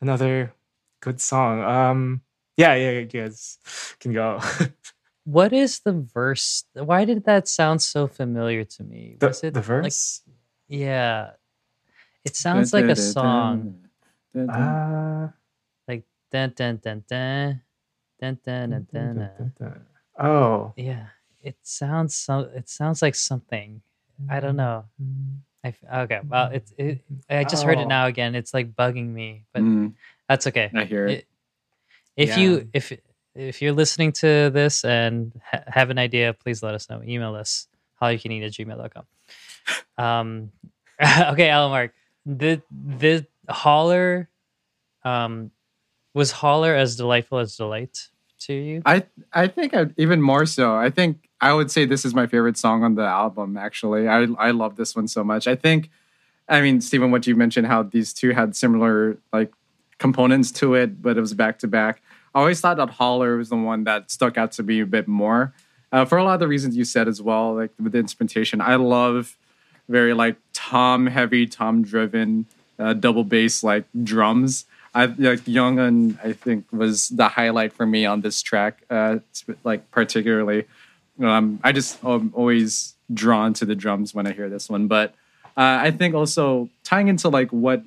Speaker 3: another good song. Um yeah, yeah, you guys can go. [laughs]
Speaker 1: What is the verse? Why did that sound so familiar to me?
Speaker 3: the,
Speaker 1: Was it
Speaker 3: the
Speaker 1: like
Speaker 3: verse?
Speaker 1: Yeah. It sounds like a song.
Speaker 3: Uh,
Speaker 1: Like dun dun dun dun dun dun dun dun. dun.
Speaker 3: Oh.
Speaker 1: Yeah. It sounds so it sounds like something. I don't know. I f- okay. Well, it's it, I just heard
Speaker 3: Oh.
Speaker 1: it now again. It's like bugging me, but
Speaker 2: Mm,
Speaker 1: that's okay.
Speaker 2: I hear it.
Speaker 1: It- if
Speaker 3: Yeah.
Speaker 1: you if if you're listening to this and ha- have an idea, please let us know. Email us hallyucaneat at gmail.com. [laughs] Um, [laughs] okay, Alan Mark, the the holler, um, was holler as delightful as delight to you?
Speaker 2: I I think I, even more so. I think I would say this is my favorite song on the album. Actually, I I love this one so much. I think, I mean, Stephen, what you mentioned, how these two had similar like components to it, but it was back to back. I always thought that Holler was the one that stuck out to me a bit more, uh, for a lot of the reasons you said as well, like with the instrumentation. I love very like tom heavy, tom driven, uh, double bass like drums. I like Youngeun I think was the highlight for me on this track, uh, like particularly. Um, I just am always drawn to the drums when I hear this one, but uh, I think also tying into like what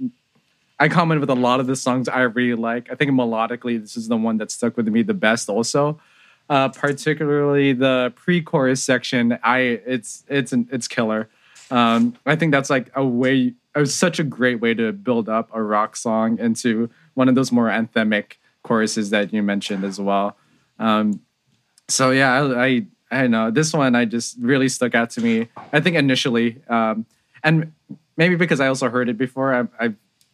Speaker 2: I comment with a lot of the songs I really like. I think melodically, this is the one that stuck with me the best. Also, uh, particularly the pre-chorus section. I it's it's an, it's killer. Um, I think that's like a way, uh, such a great way to build up a rock song into one of those more anthemic choruses that you mentioned as well. Um, so yeah, I, I I know this one. I just really stuck out to me. I think initially, um, and maybe because I also heard it before. I, I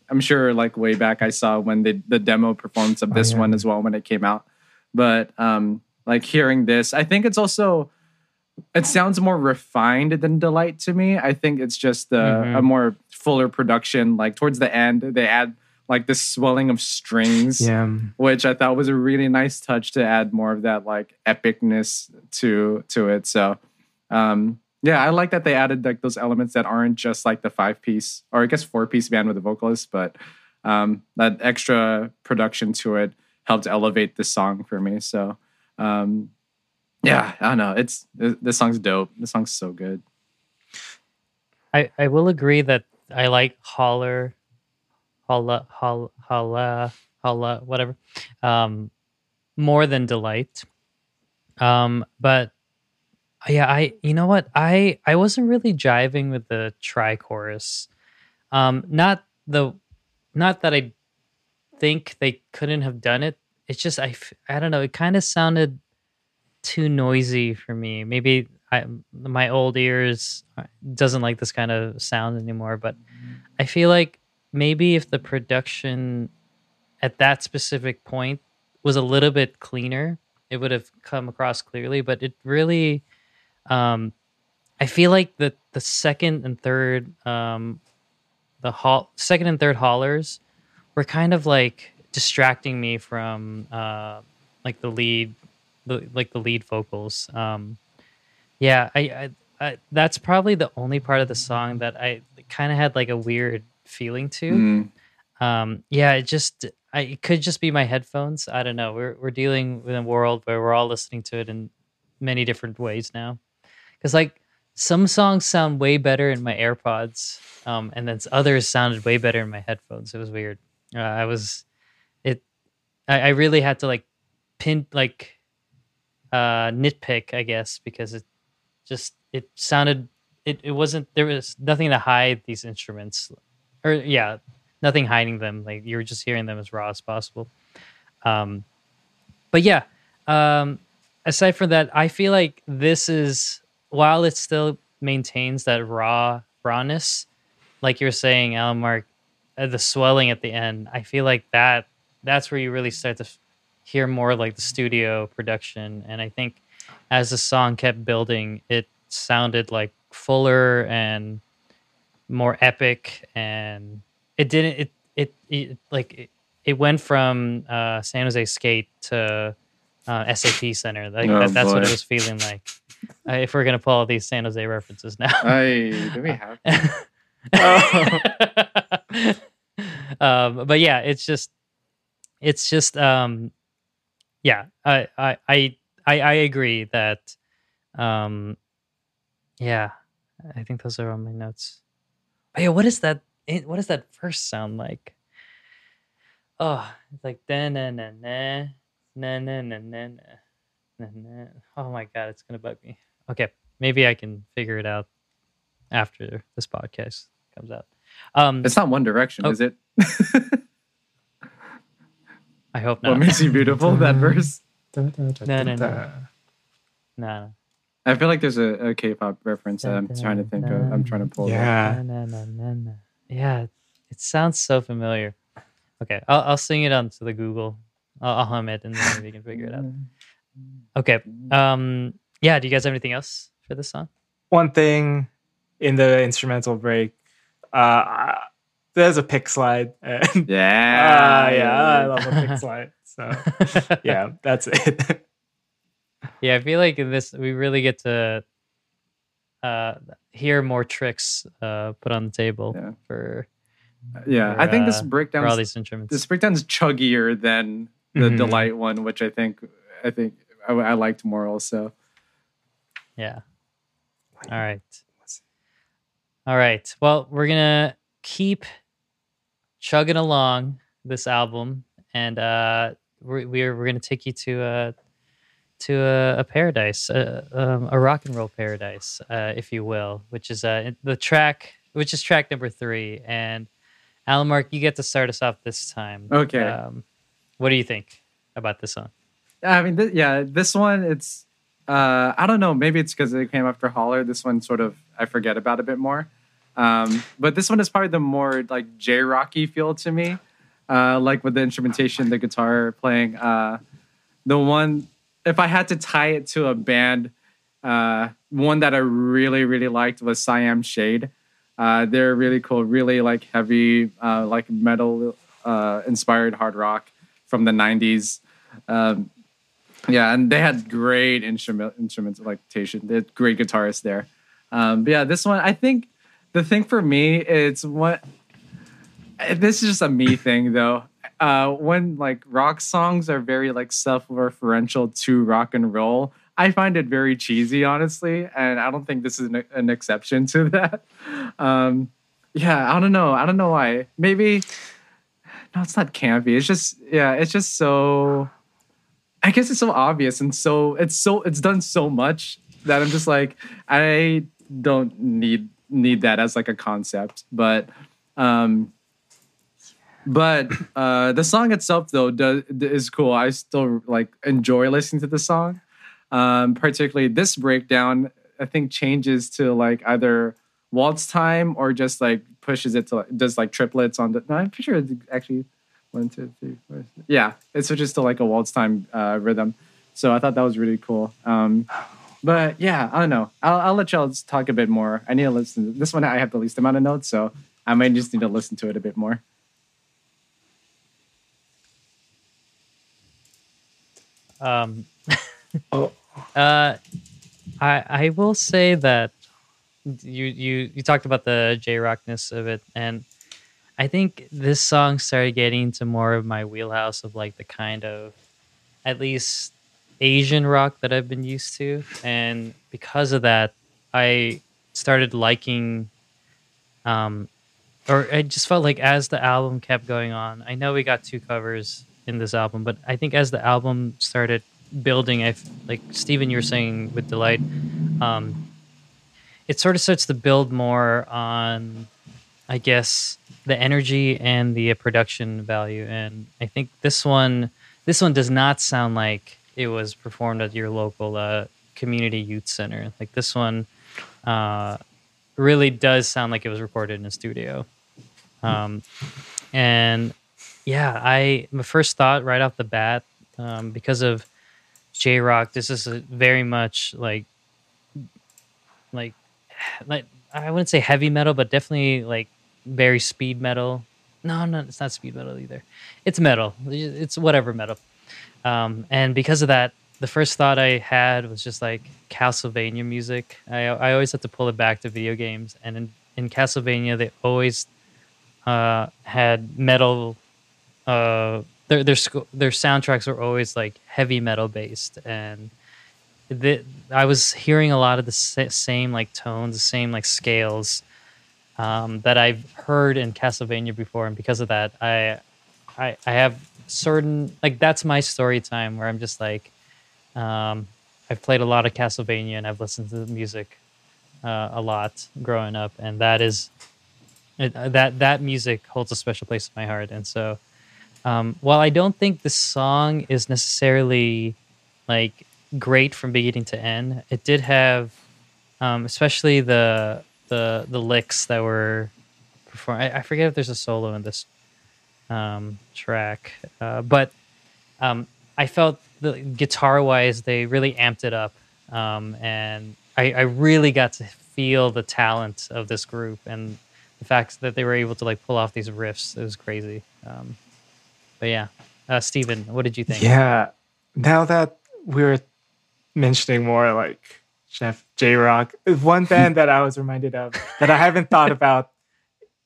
Speaker 2: I'm sure like way back I saw when the the demo performance of
Speaker 3: Oh,
Speaker 2: this
Speaker 3: yeah.
Speaker 2: one as well when it came out. But um, like hearing this, I think it's also it sounds more refined than delight to me. I think it's just a,
Speaker 1: Mhm.
Speaker 2: a more fuller production. Like towards the end, they add like this swelling of strings
Speaker 3: Yeah.
Speaker 2: which I thought was a really nice touch to add more of that like epicness to to it. So um yeah, I like that they added like those elements that aren't just like the five piece or I guess four piece band with a vocalist, but um that extra production to it helped elevate the song for me. So um yeah, I don't know. It's this song's dope. This song's so good.
Speaker 1: I, I will agree that I like holler, holla, holla, holla, holla, whatever, um, more than delight. Um, but yeah, I you know what I I wasn't really jiving with the tri chorus. Um, not the, not that I think they couldn't have done it. It's just I I don't know. It kind of sounded too noisy for me. Maybe I my old ears uh, doesn't like this kind of sound anymore. But I feel like maybe if the production at that specific point was a little bit cleaner, it would have come across clearly. But it really, um, I feel like the the second and third, um, the hall second and third haulers were kind of like distracting me from uh, like the lead, the, like the lead vocals. Um, yeah, I, I, I that's probably the only part of the song that I kind of had like a weird feeling to.
Speaker 2: Mm.
Speaker 1: Um, yeah, it just I, it could just be my headphones. I don't know. We're we're dealing with a world where we're all listening to it in many different ways now. Because like some songs sound way better in my AirPods, um, and then others sounded way better in my headphones. It was weird. Uh, I was it. I, I really had to like pin like uh nitpick, I guess, because it just it sounded it, it wasn't there was nothing to hide these instruments or yeah nothing hiding them. Like you were just hearing them as raw as possible. Um but yeah um aside from that i feel like this is while it still maintains that raw rawness like you're saying alan mark uh, the swelling at the end i feel like that that's where you really start to f- hear more like the studio production. And i think as the song kept building it sounded like fuller and more epic and it didn't it it, it like it, it went from uh san jose skate to uh sap center like
Speaker 2: Oh,
Speaker 1: that, that's what
Speaker 2: boy.
Speaker 1: it was feeling like uh, if we're gonna pull all these san jose references now
Speaker 2: I do we [laughs] have [laughs]
Speaker 1: um, but yeah, it's just, it's just, um, yeah, I, I, I, I, I agree that, um, yeah, I think those are all my notes. But yeah, what is that? eh, What does that first sound like? Oh, it's like na na na na na na na na na na. Oh my god, it's gonna bug me. Okay, maybe I can figure it out after this podcast. comes out. Um,
Speaker 2: It's not One Direction,
Speaker 1: Oh.
Speaker 2: is it?
Speaker 1: I hope not.
Speaker 2: what makes you beautiful? That [laughs] verse.
Speaker 1: No, no, no. no, no.
Speaker 2: I feel like there's a, a K-pop reference that I'm trying to think of. I'm trying to pull.
Speaker 3: Yeah.
Speaker 1: Yeah, it sounds so familiar. Okay, I'll, I'll sing it onto the Google. I'll, I'll hum it and then we can figure it out. Okay. Um. Yeah. Do you guys have anything else for this song?
Speaker 3: One thing in the instrumental break, uh, there's a pick slide. And,
Speaker 2: Yeah.
Speaker 3: Ah, [laughs] yeah, I love a pick [laughs] slide. So [laughs] yeah, that's it.
Speaker 1: Yeah. I feel like in this we really get to uh hear more tricks uh put on the table
Speaker 2: Yeah.
Speaker 1: for
Speaker 2: Yeah.
Speaker 1: For,
Speaker 2: I think this
Speaker 1: uh, for all
Speaker 2: breakdown.
Speaker 1: these instruments.
Speaker 2: This breakdown's chuggier than the
Speaker 3: Mhm.
Speaker 2: delight one, which I think I think I, I liked more also.
Speaker 1: Yeah. All right. All right. Well, we're gonna keep chugging along this album, and uh, we're we're, we're gonna take you to a to a, a paradise, a, um, a rock and roll paradise, uh, if you will, which is uh, the track, which is track number three. And Alan Mark, you get to start us off this time.
Speaker 2: Okay.
Speaker 1: Um, what do you think about this song?
Speaker 2: I mean, th- yeah, this one, it's, uh, I don't know, maybe it's because it came after Holler. This one sort of, I forget about a bit more. Um, but this one is probably the more like J Rocky feel to me, uh, like with the instrumentation, the guitar playing. Uh, the one, if I had to tie it to a band, uh, one that I really, really liked was Siam Shade. Uh, they're really cool, really like heavy, uh, like metal uh, inspired hard rock from the 90s. Um, yeah, and they had great instrument instrumentation. They had great guitarists there. Um, but yeah, this one, I think the thing for me, it's what this is just a me thing though. Uh, when like rock songs are very like self-referential to rock and roll, I find it very cheesy, honestly, and I don't think this is an, an exception to [laughs] that. Um, yeah, I don't know. I don't know why. Maybe no, it's not campy. It's just yeah, it's just so. I guess it's so obvious and so it's so it's done so much that I'm just like I don't need need that as like a concept, but um but uh the song itself though does is cool. I still like enjoy listening to the song. Um particularly this breakdown I think changes to like either waltz time or just like pushes it to like, does like triplets on the no, I'm pretty sure it's actually one, two, three, four. six. Yeah, it switches to like a waltz time uh, rhythm. So I thought that was really cool. Um, but yeah, I don't know. I'll, I'll let y'all talk a bit more. I need to listen. This one I have the least amount of notes, so I might just need to listen to it a bit more.
Speaker 1: Um, [laughs]
Speaker 3: Oh.
Speaker 1: uh, I I will say that you you you talked about the J rockness of it, and I think this song started getting into more of my wheelhouse of like the kind of at least Asian rock that I've been used to, and because of that, I started liking. Um, or I just felt like as the album kept going on, I know we got two covers in this album, but I think as the album started building, I like Steven, you were saying with delight, um, it sort of starts to build more on, I guess, the energy and the uh, production value, and I think this one, this one does not sound like it was performed at your local uh, community youth center. Like this one, uh, really does sound like it was recorded in a studio. Um, and yeah, I my first thought right off the bat, um, because of J Rock, this is very much like like [sighs] like I wouldn't say heavy metal, but definitely like very speed metal. No, no, it's not speed metal either. It's metal. It's whatever metal. Um, and because of that, the first thought I had was just like Castlevania music. I I always have to pull it back to video games, and in, in Castlevania they always uh, had metal. Uh, their their their soundtracks were always like heavy metal based, and the, I was hearing a lot of the sa- same like tones, the same like scales um, that I've heard in Castlevania before, and because of that, I I, I have certain like that's my story time where I'm just like um, I've played a lot of Castlevania and I've listened to the music uh, a lot growing up, and that is it, uh, that that music holds a special place in my heart, and so um, while I don't think the song is necessarily like great from beginning to end, it did have, um, especially the the the licks that were performed. I, I forget if there's a solo in this um, track, uh, but um, I felt the guitar wise they really amped it up, um, and I, I really got to feel the talent of this group and the fact that they were able to like pull off these riffs. It was crazy. Um, but yeah, uh, Steven, what did you think?
Speaker 3: Yeah. Now that we're mentioning more like Chef J Rock, one [laughs] band that I was reminded of that I haven't thought about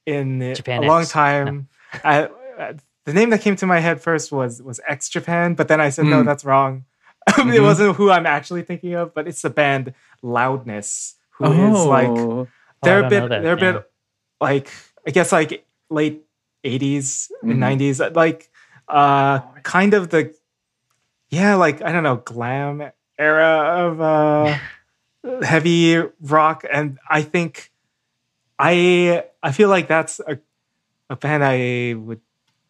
Speaker 3: in
Speaker 1: Japan
Speaker 3: a long
Speaker 1: X.
Speaker 3: time. I, I- the name that came to my head first was was X Japan, but then I said no,
Speaker 2: Mm.
Speaker 3: that's wrong. [laughs] it
Speaker 2: Mhm.
Speaker 3: wasn't who I'm actually thinking of, but it's the band Loudness, who is like
Speaker 2: Oh.
Speaker 3: they're
Speaker 1: I
Speaker 3: a bit they're a
Speaker 1: yeah.
Speaker 3: bit like I guess like late 80s
Speaker 2: Mhm.
Speaker 3: and 90s like uh kind of the yeah like I don't know glam era of uh [laughs] heavy rock. And I think I I feel like that's a a band I would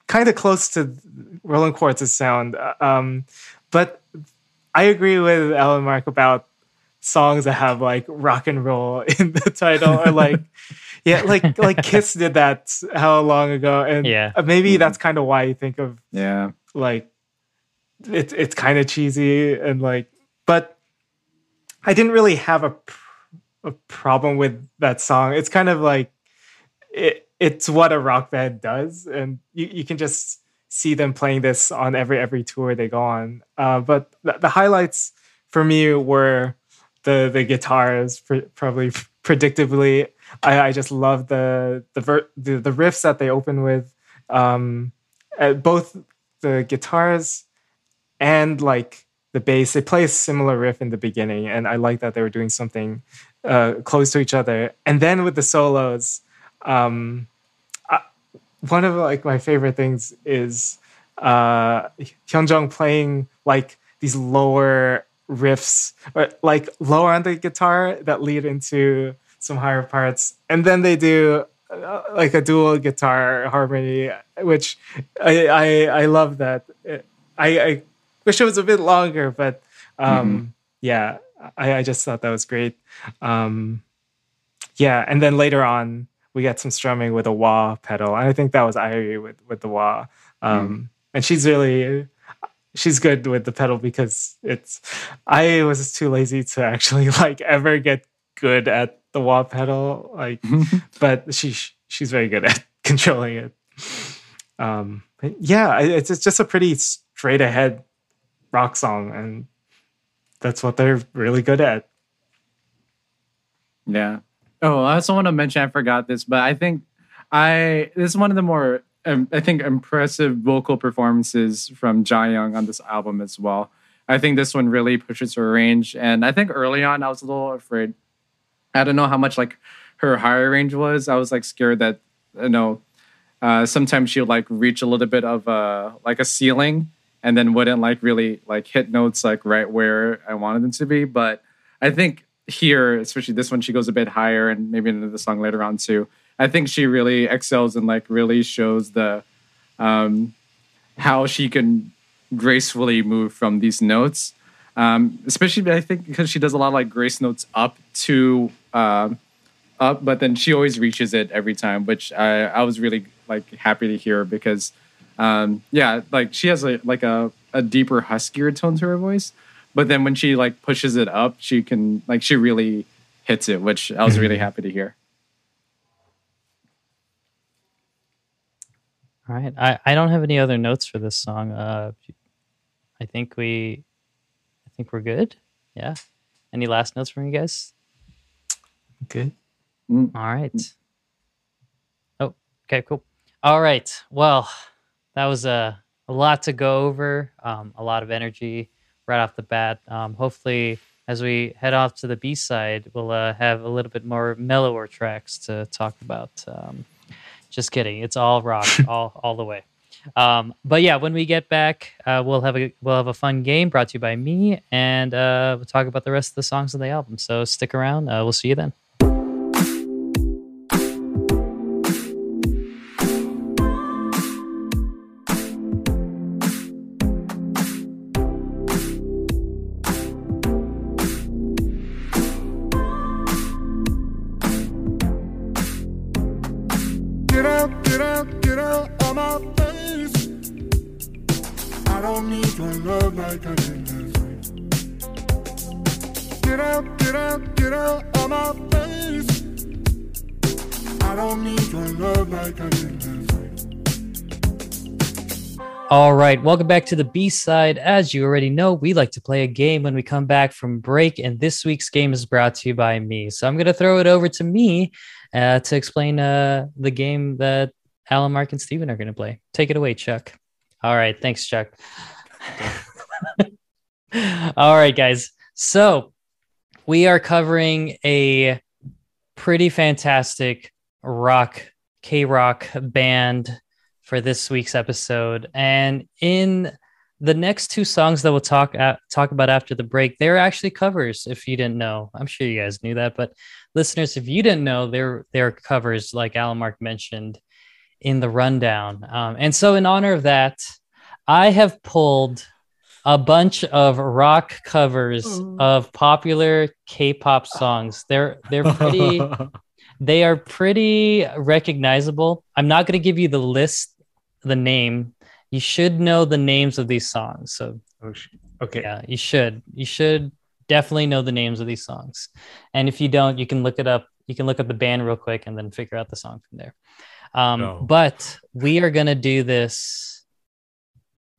Speaker 3: kind of close to Rolling Quartz's sound. Uh, um but I agree with Alan Mark about songs that have like rock and roll [laughs] in the title or like [laughs] yeah like [laughs] like kiss did that how long ago and
Speaker 1: Yeah.
Speaker 3: uh, maybe that's kind of why you think of
Speaker 2: yeah.
Speaker 3: like it, it's kind of cheesy and like but i didn't really have a, pr- a problem with that song it's kind of like it, it's what a rock band does and you, you can just see them playing this on every every tour they go on uh, but the, the highlights for me were the the guitars pr- probably predictably I, I just love the the, ver- the the riffs that they open with um uh, both the guitars and like the bass. They play a similar riff in the beginning and i like that they were doing something uh close to each other. And then with the solos um I, one of like my favorite things is uh Hyunjeong playing like these lower riffs or like lower on the guitar that lead into some higher parts. And then they do uh, like a dual guitar harmony which i i, I love that. I, I wish it was a bit longer but um yeah I, I just thought that was great. Um yeah and then later on we get some strumming with a wah pedal. And i think that was Iree with with the wah. Um and she's really she's good with the pedal because it's i was too lazy to actually [laughs] like ever get good at the wah pedal like [laughs] but she she's very good at [laughs] controlling it um but yeah it's, it's just a pretty straight ahead rock song and that's what they're really good at
Speaker 2: Yeah. Oh, I also want to mention I forgot this, but I think I this is one of the more um, I think impressive vocal performances from Jayoung on this album as well. I think this one really pushes her range, and I think early on I was a little afraid. I don't know how much like her higher range was. I was like scared that you know uh, sometimes she would like reach a little bit of a like a ceiling and then wouldn't like really like hit notes like right where I wanted them to be. But I think here, especially this one, she goes a bit higher and maybe into the song later on too. I think she really excels and like really shows the um, how she can gracefully move from these notes. Um, especially I think because she does a lot of like grace notes up to um up, but then she always reaches it every time, which I, I was really like happy to hear because um, yeah, like she has a like a, a deeper, huskier tone to her voice. But then when she like pushes it up, she can like she really hits it, which I was really happy to hear.
Speaker 1: All right. I, I don't have any other notes for this song. Uh, I think we, I think we're good. Yeah. Any last notes from you guys?
Speaker 3: Good
Speaker 1: All right. Oh, okay, cool. All right. Well, that was a, a lot to go over, um, a lot of energy right off the bat. Um, hopefully, as we head off to the B side, we'll uh, have a little bit more mellower tracks to talk about. Um, just kidding. It's all rock, [laughs] all all the way. Um, but yeah, when we get back, uh, we'll have a we'll have a fun game brought to you by me, and uh, we'll talk about the rest of the songs of the album. So stick around. Uh, we'll see you then. Welcome back to the B side. As you already know, we like to play a game when we come back from break, and this week's game is brought to you by me. So I'm going to throw it over to me uh, to explain uh, the game that Alan, Mark, and Steven are going to play. Take it away, Chuck. All right, thanks, Chuck. [laughs] All right, guys. So we are covering a pretty fantastic rock, K rock band for this week's episode. And in the next two songs that we'll talk at, talk about after the break, they're actually covers. If you didn't know, I'm sure you guys knew that, but listeners, if you didn't know, they're they're covers, like Alan Mark mentioned in the rundown. Um, and so, in honor of that, I have pulled a bunch of rock covers of popular K-pop songs. They're they're pretty [laughs] they are pretty recognizable. I'm not going to give you the list, the name. You should know the names of these songs. So
Speaker 3: Oh, okay.
Speaker 1: yeah, you should. You should definitely know the names of these songs. And if you don't, you can look it up. You can look up the band real quick and then figure out the song from there. Um,
Speaker 3: No.
Speaker 1: But we are gonna do this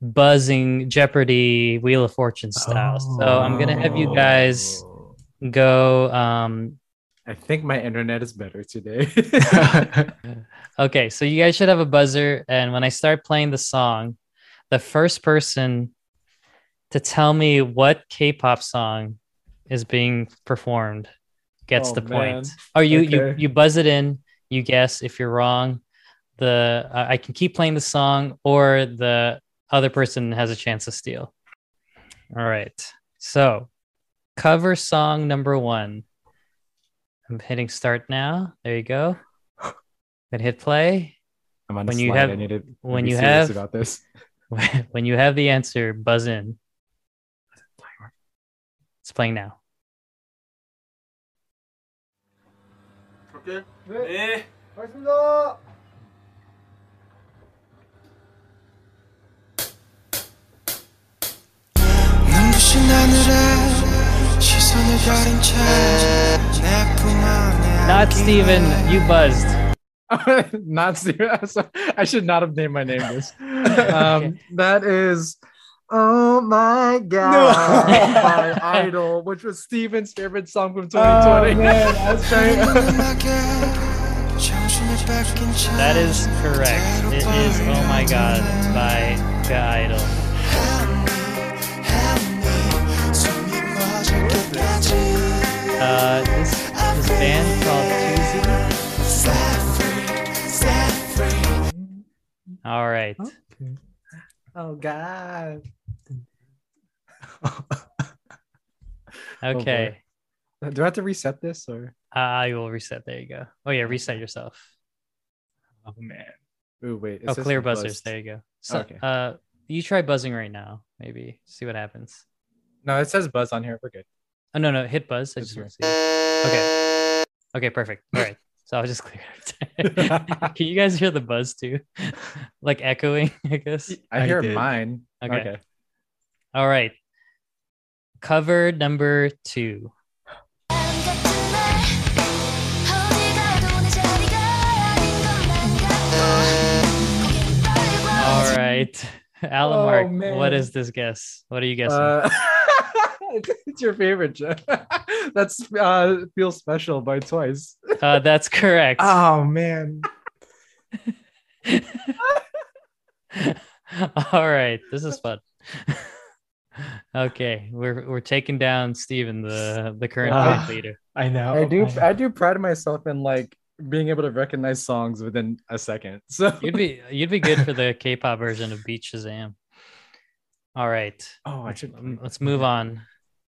Speaker 1: buzzing Jeopardy Wheel of Fortune style. So I'm gonna have you guys
Speaker 2: Oh.
Speaker 1: go. Um,
Speaker 2: I think my internet is better today. [laughs]
Speaker 1: Okay, so you guys should have a buzzer, and when I start playing the song, the first person to tell me what K-pop song is being performed gets
Speaker 2: Oh,
Speaker 1: the point.
Speaker 2: man.
Speaker 1: Or you you
Speaker 2: Okay.
Speaker 1: you buzz it in, you guess. If you're wrong, the uh, I can keep playing the song, or the other person has a chance to steal. All right, so cover song number one. I'm hitting start now. There you go. [laughs] Then hit play.
Speaker 2: I'm on
Speaker 1: When
Speaker 2: a
Speaker 1: you
Speaker 2: slide.
Speaker 1: have-
Speaker 2: I need to
Speaker 1: when
Speaker 2: be
Speaker 1: you
Speaker 2: serious
Speaker 1: have-
Speaker 2: about this. [laughs]
Speaker 1: when you have the answer, buzz in. It's playing now.
Speaker 4: 오케이.
Speaker 5: 네.
Speaker 4: 알겠습니다.
Speaker 5: 눈부신 하늘에
Speaker 1: not Steven, you buzzed. [laughs]
Speaker 2: not serious. [laughs] I should not have named my name this. [laughs] Um, that is. Oh my god! by Idol, which was Steven's favorite song from 2020.
Speaker 3: man, I.
Speaker 1: That is correct. It is Oh My God by The Idol. Uh, this, this band called Tuesday. All right.
Speaker 2: oh god! [laughs]
Speaker 1: Okay.
Speaker 2: Do I have to reset this or?
Speaker 1: I will reset. There you go. Oh, yeah. Reset yourself.
Speaker 3: Oh man.
Speaker 2: Ooh, wait. it
Speaker 1: Oh,
Speaker 2: says
Speaker 1: clear buzzers.
Speaker 2: buzzed.
Speaker 1: There you go. So,
Speaker 2: Okay.
Speaker 1: uh, you try buzzing right now. Maybe see what happens.
Speaker 2: No, it says buzz on here. We're good.
Speaker 1: Oh no, no, hit buzz. I
Speaker 2: That's
Speaker 1: just want to see. Okay. Okay, perfect. All right. So I'll just clear it. [laughs] Can you guys hear the buzz too? [laughs] like echoing, [laughs] I guess.
Speaker 2: I
Speaker 3: I
Speaker 2: hear
Speaker 3: did.
Speaker 2: mine.
Speaker 1: Okay.
Speaker 2: okay.
Speaker 1: All right. Cover number two. All right. Alan
Speaker 2: Oh,
Speaker 1: Mark, what
Speaker 2: man.
Speaker 1: is this guess? What are you guessing?
Speaker 2: Uh, it's your favorite, Jeff. [laughs] That's uh, feels special by Twice.
Speaker 1: Uh, that's correct.
Speaker 3: Oh man. [laughs]
Speaker 1: All right, this is fun. [laughs] okay, we're we're taking down Steven, the the current point leader.
Speaker 3: I know.
Speaker 2: I do.
Speaker 3: know.
Speaker 2: I do pride myself in like being able to recognize songs within a second. So
Speaker 1: You'd be you'd be good for the K-pop version of Beat Shazam. All right,
Speaker 2: oh, I should.
Speaker 1: let's move on.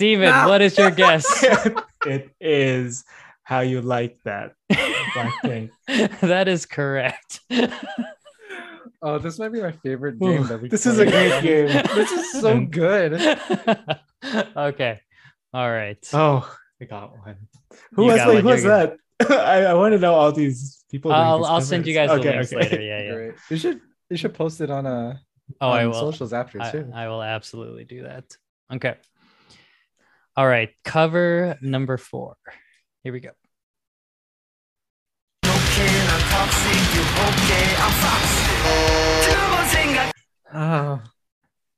Speaker 1: Steven, what is your guess? [laughs]
Speaker 3: it is how you like that. Blackpink. [laughs]
Speaker 1: that is correct. [laughs]
Speaker 2: Oh, this might be my favorite game
Speaker 3: Ooh,
Speaker 2: that we
Speaker 3: this is a great game.
Speaker 2: this is so good.
Speaker 1: okay. All right.
Speaker 3: Oh, I got one. Who
Speaker 1: You
Speaker 3: was like,
Speaker 1: one,
Speaker 3: who was that? I, I want to know all these people.
Speaker 1: I'll
Speaker 3: these
Speaker 1: I'll send you
Speaker 3: covers.
Speaker 1: guys the links later. Yeah, yeah.
Speaker 2: Great. You should you should post it on uh
Speaker 1: Oh,
Speaker 2: on
Speaker 1: I will.
Speaker 2: socials after
Speaker 1: I,
Speaker 2: too.
Speaker 1: I will absolutely do that. Okay. All right. Cover number four. Here we go.
Speaker 2: Oh,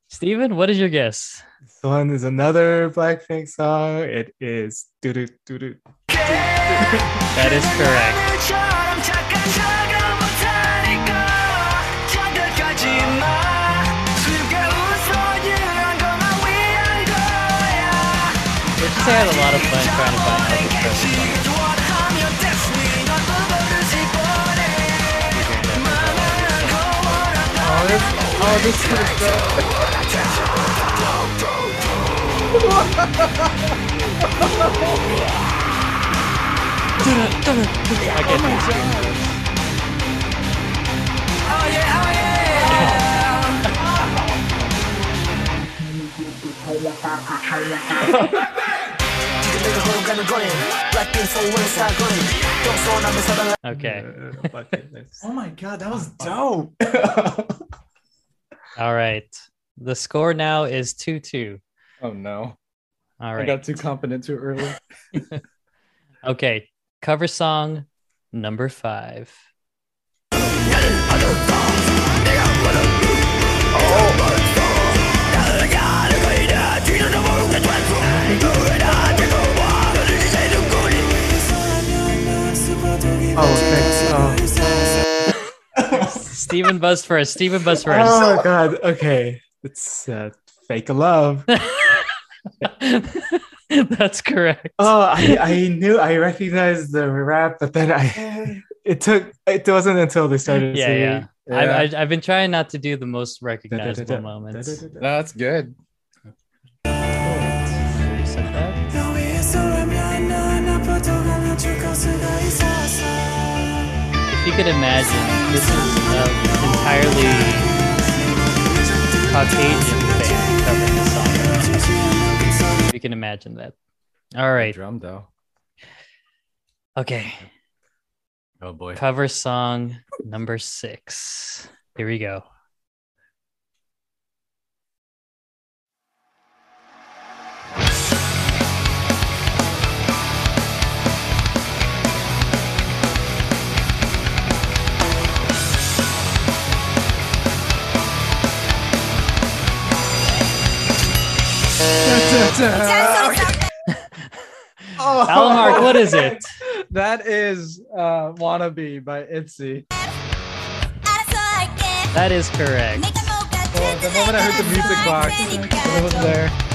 Speaker 1: Steven, what is your guess?
Speaker 3: This one is another Blackpink song. It is doo doo doo doo.
Speaker 1: That is correct. [laughs] Say I had a lot of fun trying to find out this cover song.
Speaker 2: oh, this, oh, this is so.
Speaker 1: Okay.
Speaker 3: Uh, Blackpink, nice. [laughs]
Speaker 2: Oh my god, that was [laughs] dope. [laughs]
Speaker 1: All right. The score now is 2 2.
Speaker 2: Oh no,
Speaker 1: All
Speaker 2: I got too confident too early.
Speaker 1: Okay. Cover song number five.
Speaker 3: Oh, thanks. Oh. [laughs]
Speaker 1: Steven Buzz first. Steven Buzz first.
Speaker 3: oh God. Okay, it's uh, fake love. [laughs]
Speaker 1: That's correct.
Speaker 3: Oh, I, I knew I recognized the rap, but then I it took it wasn't until they started
Speaker 1: yeah,
Speaker 3: singing.
Speaker 1: yeah. I, I, I've been trying not to do the most recognizable
Speaker 3: Da-da-da-da,
Speaker 1: moments.
Speaker 3: da-da-da-da.
Speaker 2: That's good.
Speaker 1: Reset that. If you could imagine, this is an entirely Caucasian band covering the song. If you can imagine that. All right.
Speaker 2: Drum though.
Speaker 1: Okay.
Speaker 2: Oh boy.
Speaker 1: Cover song number six. Here we go. [laughs]
Speaker 2: Oh,
Speaker 1: Alan Mark, what is it?
Speaker 2: That is uh Wannabe by Itzy.
Speaker 1: That is correct.
Speaker 2: Oh, the moment I heard the music box, it was there.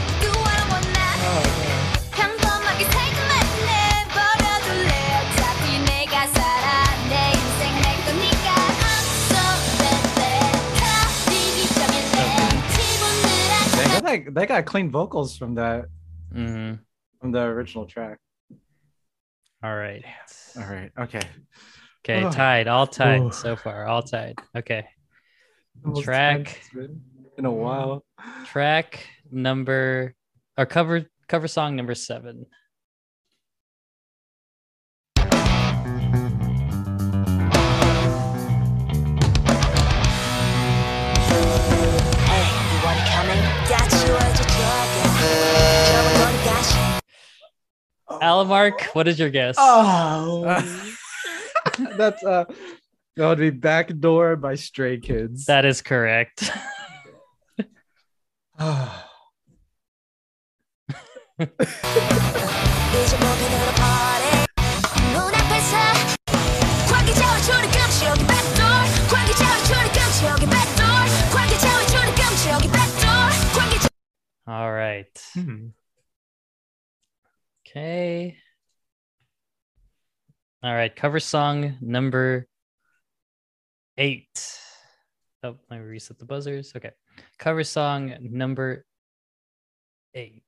Speaker 2: Like they got clean vocals from that
Speaker 1: hmm
Speaker 2: from the original track.
Speaker 1: All right.
Speaker 2: All right. Okay.
Speaker 1: Okay,
Speaker 2: Oh.
Speaker 1: tied. All tied
Speaker 3: Oh.
Speaker 1: so far. All tied. Okay.
Speaker 2: Most
Speaker 1: Track.
Speaker 2: tense it's been in a while.
Speaker 1: Track number or cover cover song number seven. Alan Mark, what is your guess?
Speaker 3: Oh, [laughs]
Speaker 2: That's uh that would be Backdoor by Stray Kids.
Speaker 1: That is correct. [laughs] All right.
Speaker 3: Hmm.
Speaker 1: Okay. All right, cover song number eight. Oh, me reset the buzzers. Okay. Cover song number eight.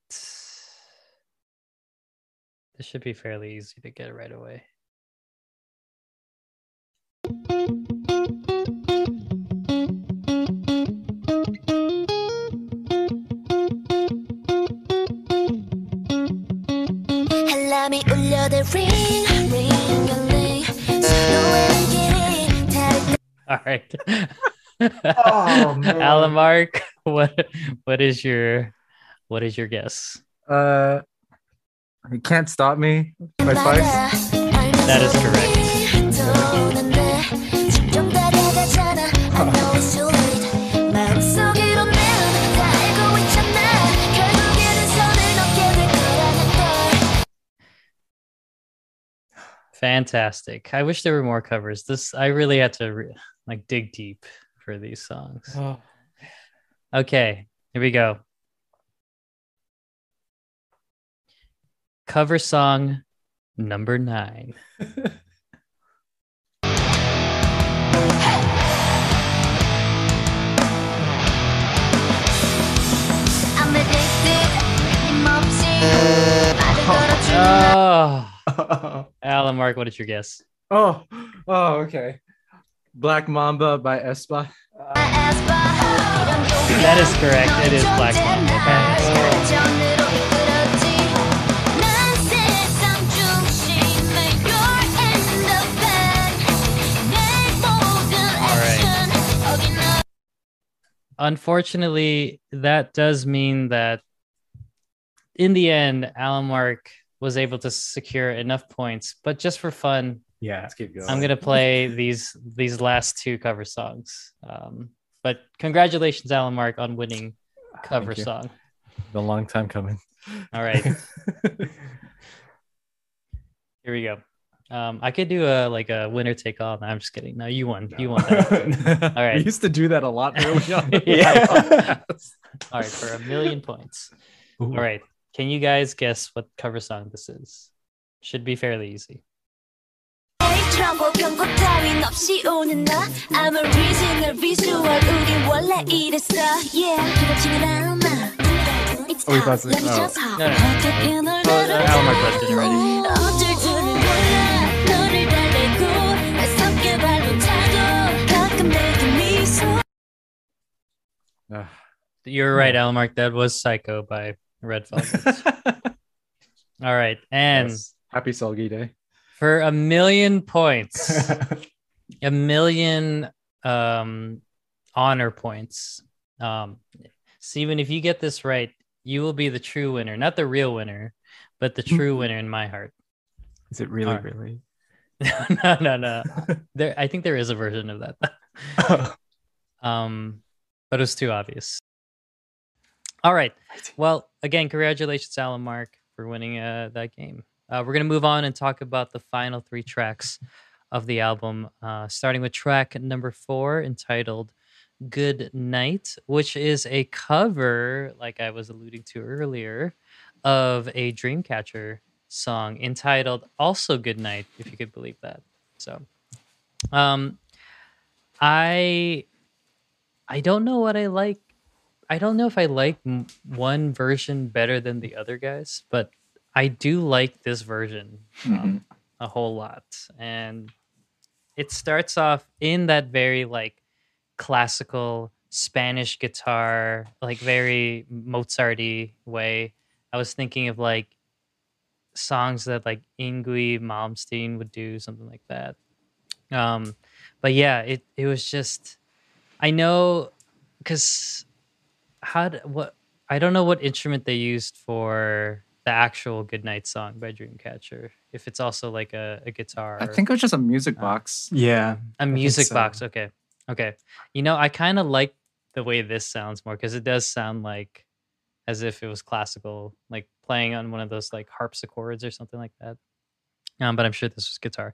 Speaker 1: This should be fairly easy to get right away. All right.
Speaker 3: Oh, [laughs] man.
Speaker 1: Alan Mark, what what is your what is your guess?
Speaker 2: Uh, you can't stop me by Spice.
Speaker 1: That
Speaker 6: That
Speaker 1: is correct. Fantastic. I wish there were more covers. This I really had to re- like dig deep for these songs.
Speaker 2: Oh.
Speaker 1: Okay, here we go. Cover song number 9. [laughs] Mark, what is your guess?
Speaker 2: Oh, oh, okay. Black Mamba by aespa.
Speaker 1: That is correct. It is Black Mamba. Unfortunately, that does mean that in the end, Alan Mark was able to secure enough points. But just for fun,
Speaker 3: yeah.
Speaker 2: Let's keep going.
Speaker 1: I'm gonna play these these last two cover songs. Um, but congratulations, Alan Mark, on winning cover
Speaker 2: Thank
Speaker 1: song.
Speaker 2: Been a long time coming. [laughs]
Speaker 1: All right, [laughs] here we go. Um, I could do a like a winner take all. No, I'm just kidding. No, you won. You won. That. [laughs]
Speaker 2: All
Speaker 1: right.
Speaker 2: We used to do that a lot early on.
Speaker 1: Yeah. All right, for a million points.
Speaker 3: Ooh.
Speaker 1: All right, can you guys guess what cover song this is? Should be fairly easy.
Speaker 3: oh, we
Speaker 6: yeah.
Speaker 3: Oh,
Speaker 1: oh, my question
Speaker 6: is
Speaker 2: ready.
Speaker 1: You're right, Alan Mark. That was Psycho by Red Velvet. [laughs] All right, and
Speaker 2: yes. Happy Seulgi Day.
Speaker 1: for a million points, [laughs] a million um, honor points. Um, Steven, if you get this right, you will be the true winner, not the real winner, but the true [laughs] winner in my heart.
Speaker 3: Is it really,
Speaker 1: Alright.
Speaker 3: really?
Speaker 1: no, no, no. There, I think there is a version of that. um, but it was too obvious. All right. Well, again, congratulations, Alan Mark, for winning uh, that game. Uh, we're gonna move on and talk about the final three tracks of the album, uh, starting with track number four, entitled "Good Night," which is a cover, like I was alluding to earlier, of a Dreamcatcher song entitled also "Good Night," if you could believe that. So, um, I I don't know what I like. I don't know if I like one version better than the other guys, but I do like this version um, a whole lot. And it starts off in that very like classical Spanish guitar, like very Mozarty way. I was thinking of like songs that like Yngwie Malmsteen would do, something like that. Um, but yeah, it it was just I know because how d- what I don't know what instrument they used for the actual Goodnight song by Dreamcatcher. If it's also like a, a guitar,
Speaker 2: I think it was just a music
Speaker 1: Uh,
Speaker 2: box.
Speaker 3: yeah.
Speaker 1: a music
Speaker 3: so.
Speaker 1: box. Okay, okay. You know, I kind of like the way this sounds more because it does sound like as if it was classical, like playing on one of those like harpsichords or something like that. Um, but I'm sure this was guitar.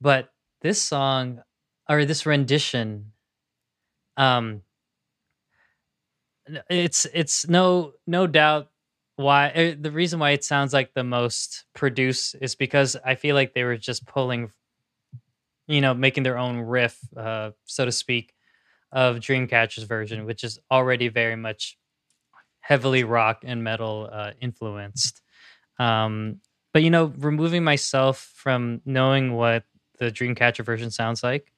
Speaker 1: But this song or this rendition, um, n- it's it's no no doubt why uh, the reason why it sounds like the most produced is because I feel like they were just pulling, you know, making their own riff, uh, so to speak, of Dreamcatcher's version, which is already very much heavily rock and metal uh, influenced. Um, but you know, removing myself from knowing what the Dreamcatcher version sounds like,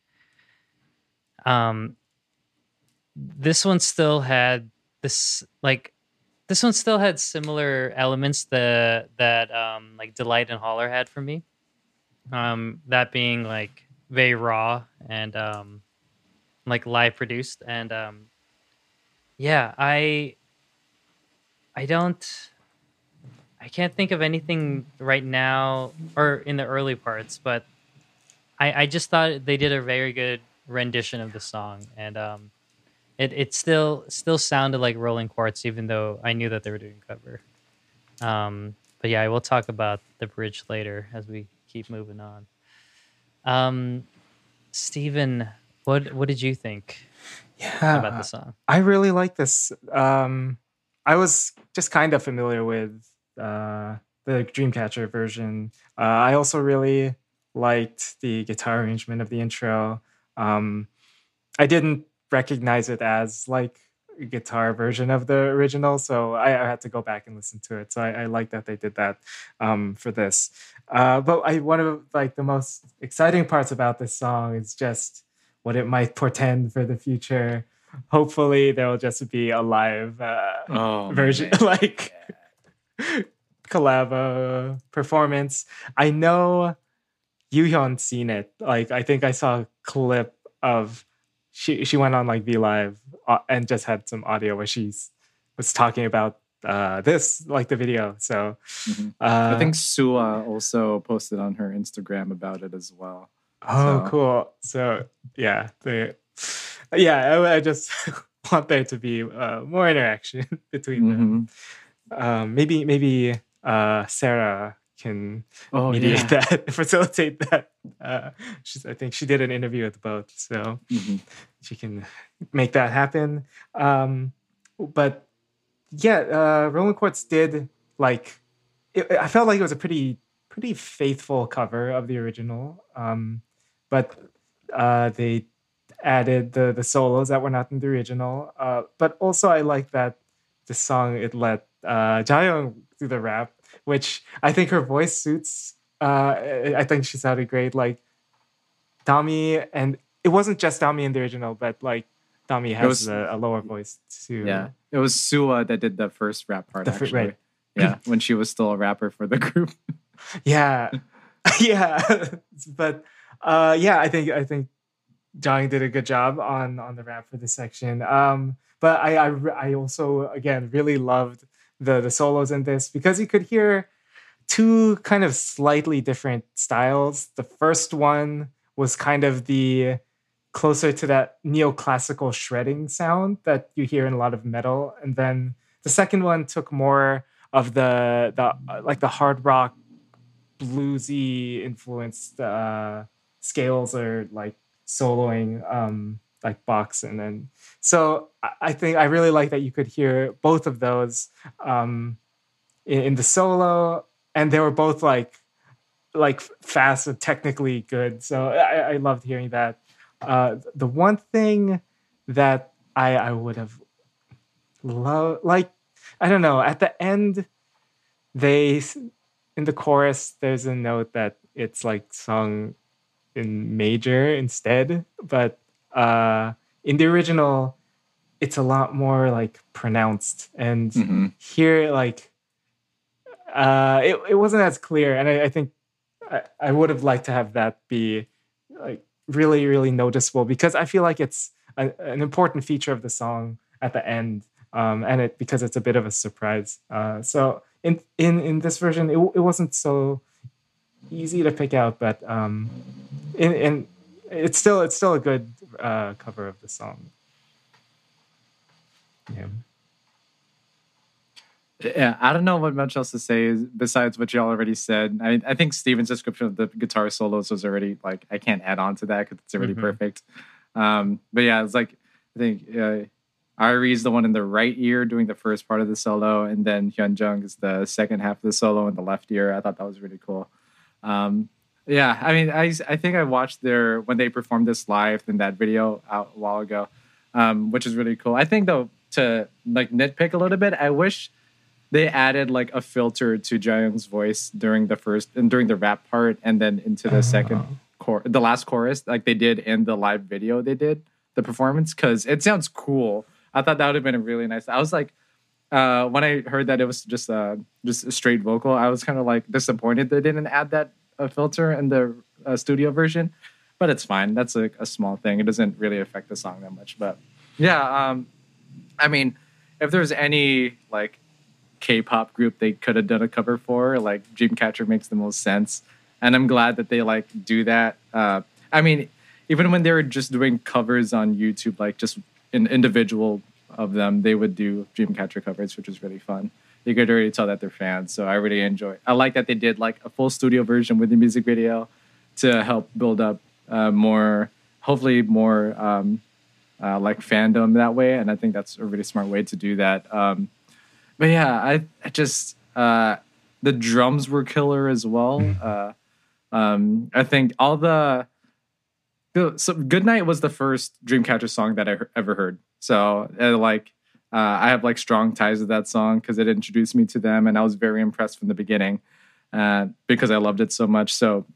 Speaker 1: um, this one still had this like this one still had similar elements that that um like delight and holler had for me. Um that being like very raw and um like live produced. And um yeah i i don't i can't think of anything right now or in the early parts but i i just thought they did a very good rendition of the song. And um it it still still sounded like rolling quartz even though i knew that they were doing cover um but yeah i will talk about the bridge later as we keep moving on um Steven, what what did you think
Speaker 3: Yeah,
Speaker 1: about the song?
Speaker 3: I really like this. Um, I was just kind of familiar with uh, the Dreamcatcher version. Uh, I also really liked the guitar arrangement of the intro. Um, I didn't recognize it as like a guitar version of the original, so I, I had to go back and listen to it. So I, I like that they did that um, for this. Uh, but I one of like the most exciting parts about this song is just what it might portend for the future. Hopefully, there will just be a live uh,
Speaker 2: Oh,
Speaker 3: version, [laughs] like collab uh, performance. I know Yoohyeon seen it. Like, I think I saw a clip of she she went on like V Live uh, and just had some audio where she's was talking about uh, this, like the video. So
Speaker 2: Mhm.
Speaker 3: uh,
Speaker 2: I think Sua also posted on her Instagram about it as well.
Speaker 3: Oh,
Speaker 2: So-
Speaker 3: cool. So yeah, the yeah, I, I just [laughs] want there to be uh, more interaction [laughs] between them.
Speaker 2: Mhm.
Speaker 3: Um, maybe maybe uh, Sarah can
Speaker 2: Oh
Speaker 3: mediate
Speaker 2: yeah. [laughs]
Speaker 3: that, facilitate that. Uh, she's, I think she did an interview with both, so
Speaker 2: Mhm.
Speaker 3: she can make that happen. Um, but yeah, uh, Rolling Quartz did like. It, I felt like it was a pretty pretty faithful cover of the original, um, but uh, they added the the solos that were not in the original. Uh, but also, I like that the song it let uh, Jayoung do the rap, which I think her voice suits. Uh, I think she sounded great. Like Dami, and it wasn't just Dami in the original, but like Dami has
Speaker 2: was-
Speaker 3: a, a lower voice too.
Speaker 2: Yeah, it was Sua that did the first rap part.
Speaker 3: The
Speaker 2: actually.
Speaker 3: right.
Speaker 2: Yeah, [laughs] when she was still a rapper for the group. [laughs]
Speaker 3: yeah, [laughs] yeah. but uh, yeah, I think I think Jang did a good job on on the rap for this section. Um, but I I, I also again really loved the the solos in this because you could hear two kind of slightly different styles. The first one was kind of the closer to that neoclassical shredding sound that you hear in a lot of metal, and then the second one took more of the the like the hard rock bluesy influenced uh scales or like soloing um like box and so I- i think i really like that you could hear both of those um in, in the solo. And they were both like like fast and technically good. So i, I loved hearing that. Uh the one thing that i i would have loved like i don't know. At the end they in the chorus there's a note that it's like sung in major instead. But uh in the original it's a lot more like pronounced. And
Speaker 2: Mhm.
Speaker 3: here like uh it, it wasn't as clear. And i, I think I, I would have liked to have that be like really really noticeable because i feel like it's a, an important feature of the song at the end um and it because it's a bit of a surprise. Uh so in in in this version it, it wasn't so easy to pick out but um in in it's still it's still a good uh cover of the song yeah
Speaker 2: Yeah, I don't know what much else to say besides what you already said. I I think Steven's description of the guitar solos was already like I can't add on to that because it's already
Speaker 1: Mhm.
Speaker 2: perfect. Um, but yeah, it's like I think uh, is the one in the right ear doing the first part of the solo, and then Hyunjeong is the second half of the solo in the left ear. I thought that was really cool. Um, yeah, I mean, I I think I watched their when they performed this live in that video out a while ago, um, which is really cool. I think though to like nitpick a little bit, I wish they added like a filter to Jayoung's voice during the first and during the rap part, and then into the second chor- the last chorus, like they did in the live video they did the performance, because it sounds cool. I thought that would have been a really nice. I was like, uh, when I heard that it was just uh just a straight vocal, I was kind of like disappointed they didn't add that uh, filter in the uh, studio version, but it's fine. That's a, a small thing. It doesn't really affect the song that much, but yeah. Um, I mean, if there's any like K-pop group they could have done a cover for, like Dreamcatcher makes the most sense, and I'm glad that they like do that. Uh, I mean, even when they were just doing covers on YouTube, like just an individual of them, they would do Dreamcatcher covers, which was really fun. You could already tell that they're fans, so I really enjoy. I like that they did like a full studio version with the music video to help build up uh, more, hopefully more um, uh, like fandom that way, and I think that's a really smart way to do that. Um, but yeah, I, I just uh, the drums were killer as well. Uh, um, I think all the the- so Good Night was the first Dreamcatcher song that I ever heard. So like uh, I have like strong ties to that song because it introduced me to them, and I was very impressed from the beginning uh, because I loved it so much. So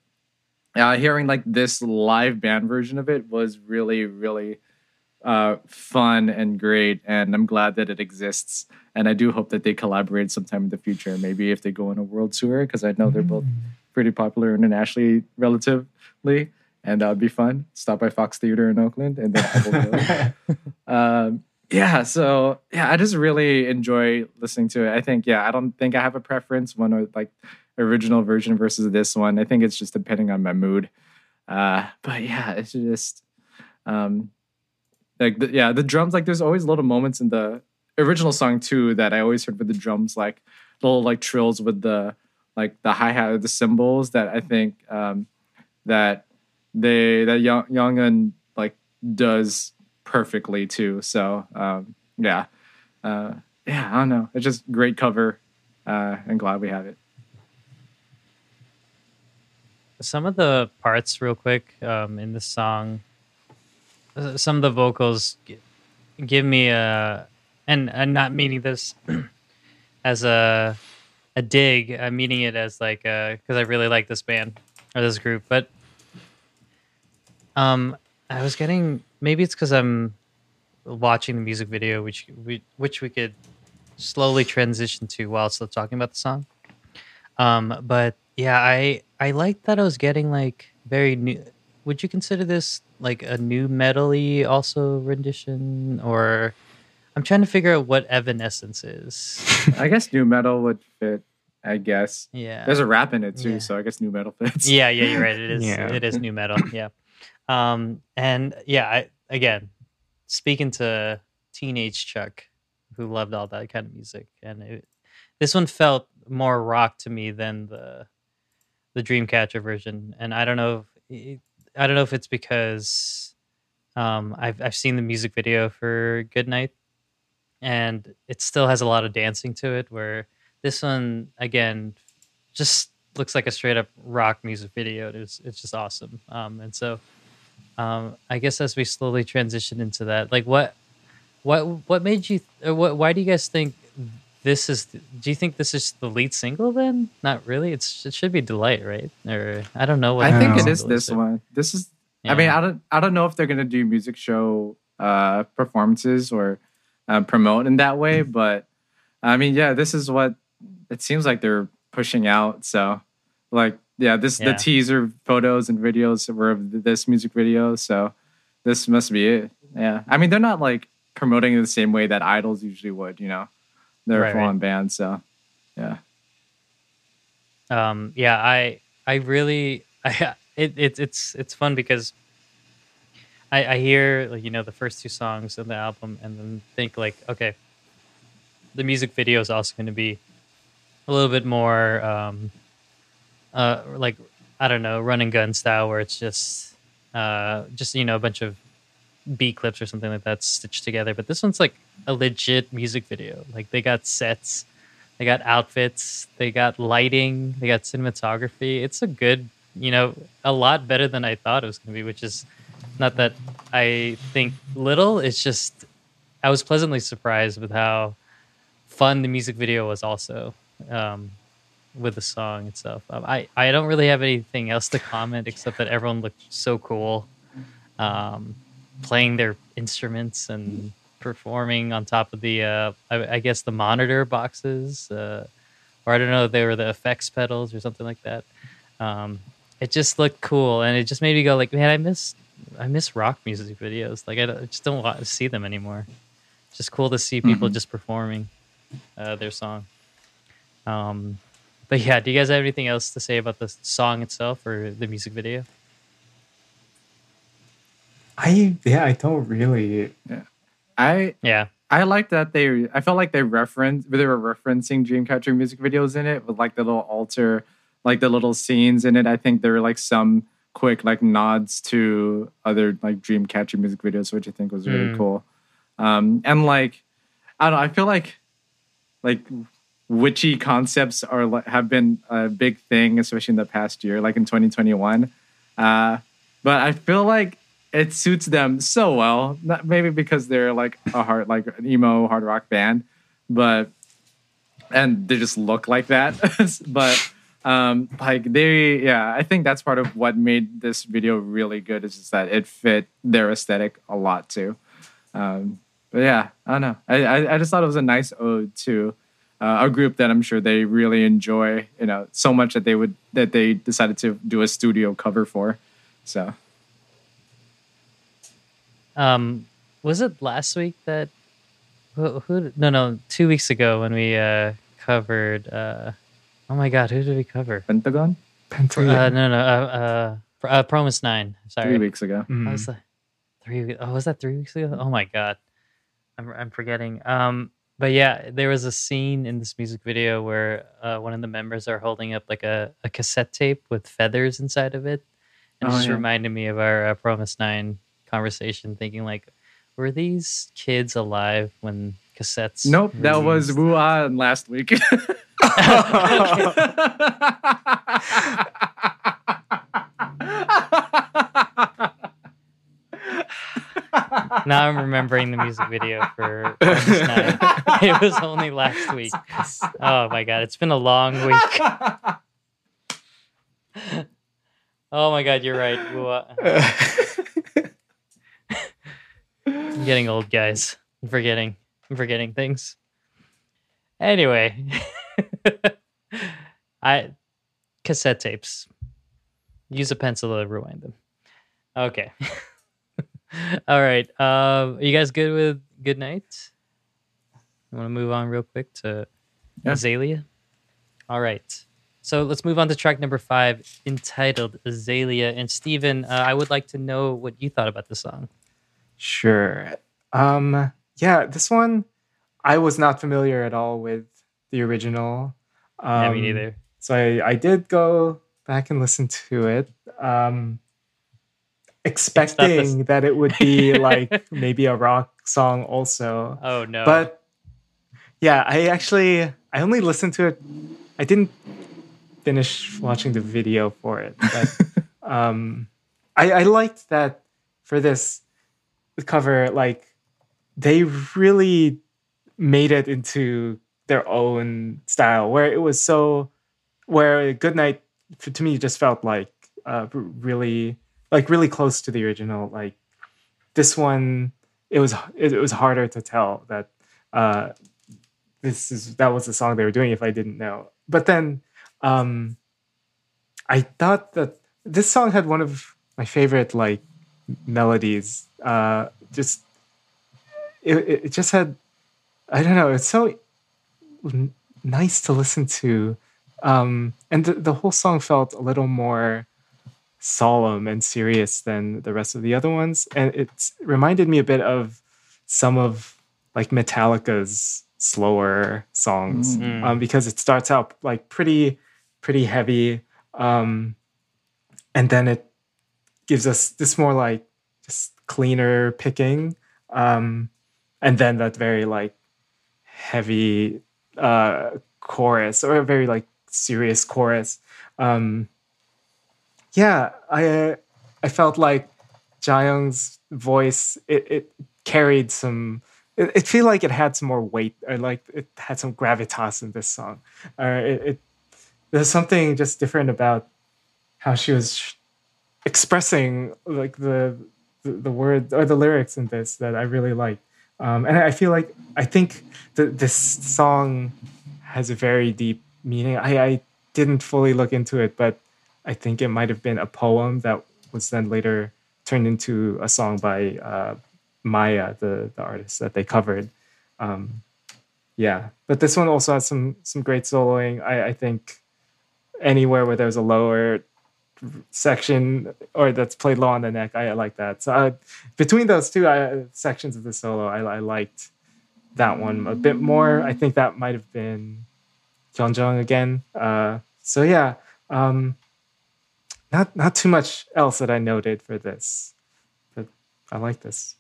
Speaker 2: uh, hearing like this live band version of it was really really uh, fun and great, and I'm glad that it exists. And I do hope that they collaborate sometime in the future. Maybe if they go on a world tour, because I know they're both pretty popular internationally, relatively, and that would be fun. Stop by Fox Theater in Oakland, and then I will go. um, yeah, so yeah, I just really enjoy listening to it. I think, yeah, I don't think I have a preference one or like original version versus this one. I think it's just depending on my mood. Uh, but yeah, it's just um, like the, yeah, the drums. Like there's always little moments in the original song too that I always heard with the drums, like little like trills with the like the hi hat, or the cymbals that I think um, that they that Young Youngeun like does perfectly too. So um, yeah, uh, yeah, I don't know. It's just great cover, uh, and glad we have it.
Speaker 1: some of the parts real quick um, in the song uh, some of the vocals gi- give me a and i'm not meaning this [clears throat] as a a dig i'm meaning it as like because i really like this band or this group but um i was getting maybe it's because i'm watching the music video which we which we could slowly transition to while still talking about the song um, but yeah, I I like that I was getting like very new. Would you consider this like a new metally also rendition, or I'm trying to figure out what Evanescence is.
Speaker 2: I guess nu metal would fit. I guess
Speaker 1: Yeah,
Speaker 2: there's a rap in it too,
Speaker 1: Yeah.
Speaker 2: so I guess nu metal fits.
Speaker 1: yeah, yeah, you're right. It is. [laughs]
Speaker 3: Yeah.
Speaker 1: It is nu metal. Yeah. Um, and yeah, I again speaking to teenage Chuck, who loved all that kind of music, and it, this one felt more rock to me than the the Dreamcatcher version. And I don't know. If, I don't know if it's because um, I've I've seen the music video for Goodnight, and it still has a lot of dancing to it. Where this one again just looks like a straight up rock music video. It's it's just awesome. Um, and so um, I guess as we slowly transition into that, like what what what made you or what why do you guys think this is do you think this is the lead single then? Not really. It's it should be Delight, right? Or I don't know what
Speaker 2: I think it is this one. This is. I mean, I don't. I don't know if they're gonna do music show uh, performances or uh, promote in that way, but I mean, yeah, this is what it seems like they're pushing out. So, like, yeah, this
Speaker 1: Yeah.
Speaker 2: the teaser photos and videos were of this music video. So, this must be it. Yeah, I mean, they're not like promoting it the same way that idols usually would. You know, they're
Speaker 1: Right,
Speaker 2: a full
Speaker 1: right.
Speaker 2: band. So, yeah.
Speaker 1: um yeah i i really [laughs] i it, it it's it's fun because i i hear like you know the first two songs of the album and then think like okay the music video is also going to be a little bit more um uh like i don't know run and gun style where it's just uh just you know a bunch of B clips or something like that stitched together but this one's like a legit music video like they got sets they got outfits, they got lighting, they got cinematography. It's a good, you know, a lot better than I thought it was going to be, which is not that I think little. It's just I was pleasantly surprised with how fun the music video was also um, with the song itself. Um, I I don't really have anything else to comment except that everyone looked so cool, um, playing their instruments and performing on top of the uh, I, I guess the monitor boxes, uh, or I don't know, they were the effects pedals or something like that. Um, it just looked cool, and it just made me go like, man, I miss I miss rock music videos. Like I, I just don't want to see them anymore. It's just cool to see people just performing uh, their song. Um, but yeah, do you guys have anything else to say about the song itself or the music video?
Speaker 3: I yeah, I don't really. Yeah.
Speaker 2: I
Speaker 1: Yeah,
Speaker 2: I like that they. I felt like they referenced they were referencing Dreamcatcher music videos in it with like the little altar, like the little scenes in it. I think there were like some quick like nods to other like Dreamcatcher music videos, which I think was really
Speaker 1: Mm.
Speaker 2: cool. Um, and like I don't know, I feel like like witchy concepts are have been a big thing, especially in the past year, like in 2021. Uh, but I feel like it suits them so well. Not maybe because they're like a hard, like an emo hard rock band, but and they just look like that. [laughs] but um, like they, yeah, I think that's part of what made this video really good is just that it fit their aesthetic a lot too. Um, but yeah, I don't know. I, I I just thought it was a nice ode to uh, a group that I'm sure they really enjoy. You know, so much that they would that they decided to do a studio cover for. So
Speaker 1: Um, was it last week that who, who no no two weeks ago when we uh covered uh oh my god who did we cover
Speaker 2: Pentagon
Speaker 3: Pentagon.
Speaker 1: uh no no uh uh, uh fromis_9 sorry
Speaker 2: three weeks ago.
Speaker 3: Mm.
Speaker 1: I was like three oh was that three weeks ago oh my god I'm I'm forgetting um but yeah there was a scene in this music video where uh one of the members are holding up like a, a cassette tape with feathers inside of it and it
Speaker 2: Oh,
Speaker 1: just
Speaker 2: yeah.
Speaker 1: reminded me of our uh, fromis_9 conversation thinking like were these kids alive when cassettes
Speaker 2: Nope, that was? Wu An last week. [laughs] [laughs] [laughs]
Speaker 1: now I'm remembering the music video for Nine. [laughs] it was only last week. Oh my god, it's been a long week. Oh my god, you're right. I'm getting old, guys. I'm forgetting. I'm forgetting things. Anyway, [laughs] I cassette tapes. Use a pencil to rewind them. Okay. [laughs] [laughs] All right. Um, are you guys good with good night? You want to move on real quick to
Speaker 2: Yeah.
Speaker 1: Azalea? All right. So let's move on to track number five, entitled Azalea. And Steven, uh, I would like to know what you thought about the song.
Speaker 3: Sure. Um, yeah, this one I was not familiar at all with the original. Um,
Speaker 1: yeah, me neither.
Speaker 3: So I, I did go back and listen to it, um, expecting that it would be [laughs] like maybe a rock song also.
Speaker 1: Oh no.
Speaker 3: But yeah, I actually I only listened to it. I didn't finish watching the video for it, but [laughs] um, I, I liked that for this cover. Like they really made it into their own style, where it was so where Goodnight to me just felt like uh, really like really close to the original. Like this one, it was it, it was harder to tell that uh, this is that was the song they were doing if I didn't know. But then um, I thought that this song had one of my favorite like melodies. Uh, just it, it just had I don't know. It's so nice to listen to, um, and the whole song felt a little more solemn and serious than the rest of the other ones, and it reminded me a bit of some of like Metallica's slower songs
Speaker 1: Mm.
Speaker 3: um, because it starts out like pretty pretty heavy um, and then it gives us this more like just cleaner picking um, and then that very like heavy uh, chorus or a very like serious chorus um, yeah i i felt like Jayoung's voice it, it carried some it, it feel like it had some more weight or like it had some gravitas in this song. Or it, it there's something just different about how she was expressing like the, the the word or the lyrics in this that I really like. Um, and I feel like I think that this song has a very deep meaning. I, I didn't fully look into it, but I think it might have been a poem that was then later turned into a song by uh, Maya, the the artist that they covered. Um, yeah, but this one also has some some great soloing. I, I think anywhere where there's a lower section or that's played low on the neck, I, I like that. So uh, between those two uh, sections of the solo, I, I liked that one a bit more. I think that might have been Hyunjeong again. Uh, so yeah, um, not not too much else that I noted for this, but I like this.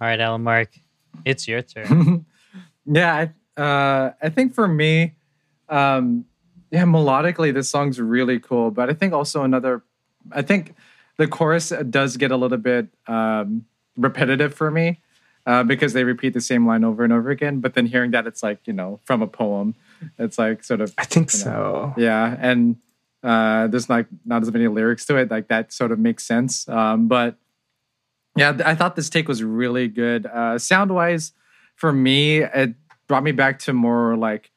Speaker 1: All right, Alan Mark, it's your turn. [laughs]
Speaker 2: yeah, I, uh, I think for me, um, yeah, melodically, this song's really cool. But I think also another, I think the chorus does get a little bit um, repetitive for me uh, because they repeat the same line over and over again. But then hearing that it's like you know from a poem, it's like sort of
Speaker 3: I think
Speaker 2: you know,
Speaker 3: so.
Speaker 2: yeah, and uh, there's like not as many lyrics to it. Like that sort of makes sense. Um, but yeah, I thought this take was really good. Uh, sound wise, for me, it brought me back to more like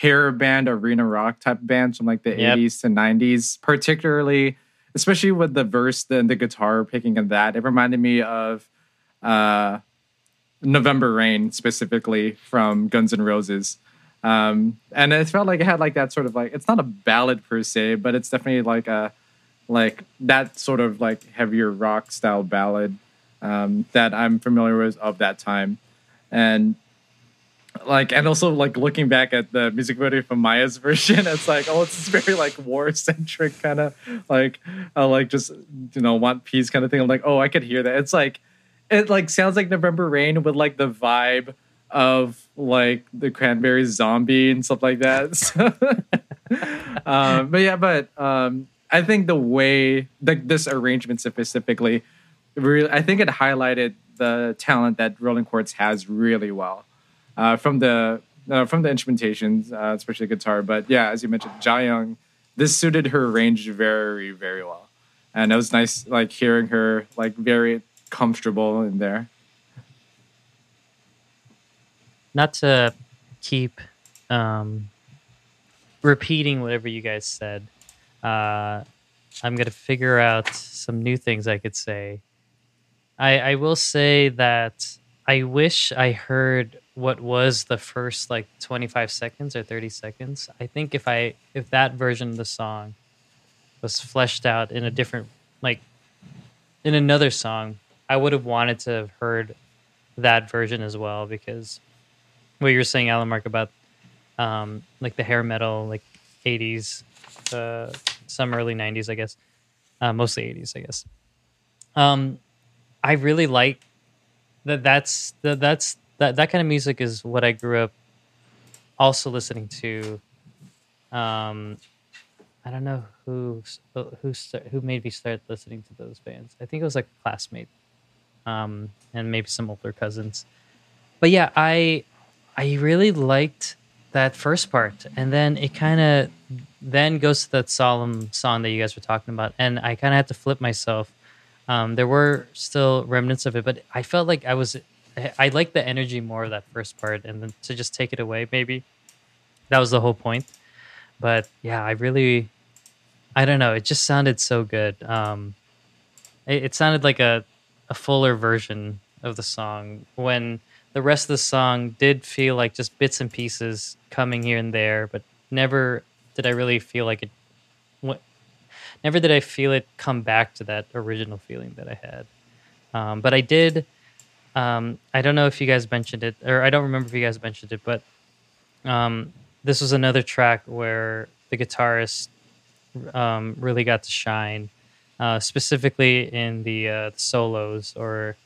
Speaker 2: hair band arena rock type bands from like the
Speaker 1: Yep.
Speaker 2: 80s to 90s, particularly, especially with the verse and the guitar picking of that. It reminded me of uh, November Rain specifically from Guns N' Roses. Um, and it felt like it had like that sort of like it's not a ballad per se, but it's definitely like a like that sort of like heavier rock style ballad um, that I'm familiar with of that time, and like and also like looking back at the music video from Maya's [laughs] version, it's like oh, it's very like war centric kind of like uh, like just you know want peace kind of thing. I'm like oh, I could hear that. It's like it like sounds like November Rain with like the vibe of like the Cranberries zombie and stuff like that. [laughs] So, um, but yeah, but um, I think the way like this arrangement specifically, really, I think it highlighted the talent that Rolling Quartz has really well uh, from the uh, from the instrumentations, uh, especially guitar. But yeah, as you mentioned, Jayoung, this suited her range very very well, and it was nice like hearing her like very comfortable in there.
Speaker 1: Not to keep um, repeating whatever you guys said, uh, I'm gonna figure out some new things I could say. I, I will say that I wish I heard what was the first like 25 seconds or 30 seconds. I think if I if that version of the song was fleshed out in a different like in another song, I would have wanted to have heard that version as well because what you were saying, Alan Mark, about um, like the hair metal, like 80s, uh, some early 90s, I guess, uh, mostly 80s, I guess. Um, I really like that. That's that. That's that. That kind of music is what I grew up also listening to. Um, I don't know who who who made me start listening to those bands. I think it was like a classmate, um, and maybe some older cousins. But yeah, I I really liked that first part, and then it kind of then goes to that solemn song that you guys were talking about, and I kind of had to flip myself. Um, there were still remnants of it, but I felt like I was I- liked the energy more of that first part, and then to just take it away, maybe that was the whole point. But yeah, I really I don't know. It just sounded so good. Um, it, it sounded like a a fuller version of the song when the rest of the song did feel like just bits and pieces coming here and there, but never did I really feel like it. Never did I feel it come back to that original feeling that I had. Um, but I did. Um, I don't know if you guys mentioned it, or I don't remember if you guys mentioned it, but um, this was another track where the guitarist um, really got to shine, uh, specifically in the, uh, the solos or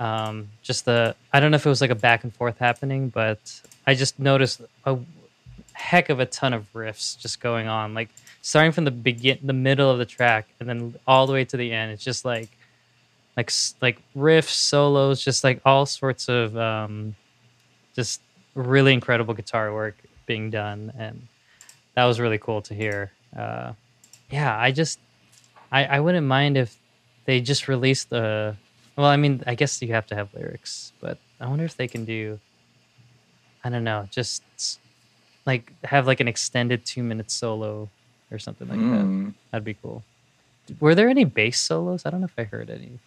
Speaker 1: um, just the. I don't know if it was like a back and forth happening, but I just noticed a heck of a ton of riffs just going on, like starting from the begin, the middle of the track, and then all the way to the end. It's just like like like riffs, solos, just like all sorts of um, just really incredible guitar work being done, and that was really cool to hear. Uh, yeah, I just I I wouldn't mind if they just released the. Well, I mean, I guess you have to have lyrics, but I wonder if they can do. I don't know, just like have like an extended two minute solo or something like that.
Speaker 2: Mm.
Speaker 1: That'd be cool. Were there any bass solos? I don't know if I heard any.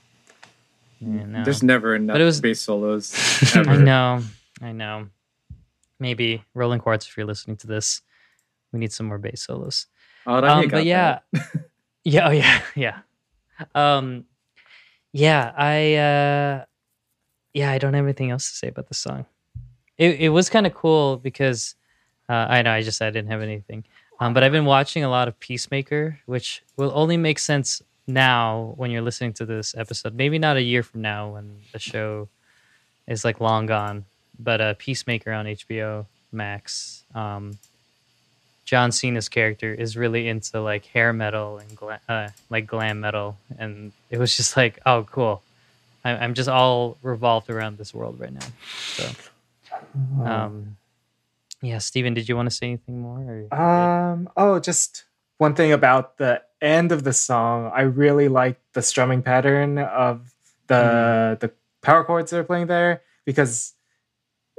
Speaker 1: Yeah, no.
Speaker 2: There's never enough but
Speaker 1: it was-
Speaker 2: bass solos. [laughs]
Speaker 1: I know, I know. Maybe Rolling Quartz, if you're listening to this, we need some more bass solos.
Speaker 2: Oh,
Speaker 1: Um, but yeah, [laughs] yeah, oh yeah, [laughs] yeah. Um, yeah, I, uh, yeah, I don't have anything else to say about the song. It it was kind of cool because uh, I know I just I didn't have anything, um, but I've been watching a lot of Peacemaker, which will only make sense now when you're listening to this episode. Maybe not a year from now when the show is like long gone, but uh, Peacemaker on HBO Max. Um, John Cena's character is really into like hair metal and gla- uh, like glam metal, and it was just like, oh, cool. I- I'm just all revolved around this world right now. So, um, yeah, Steven, did you want to say anything more? Or
Speaker 3: Um. Oh, just one thing about the end of the song. I really like the strumming pattern of the the power chords they're playing there because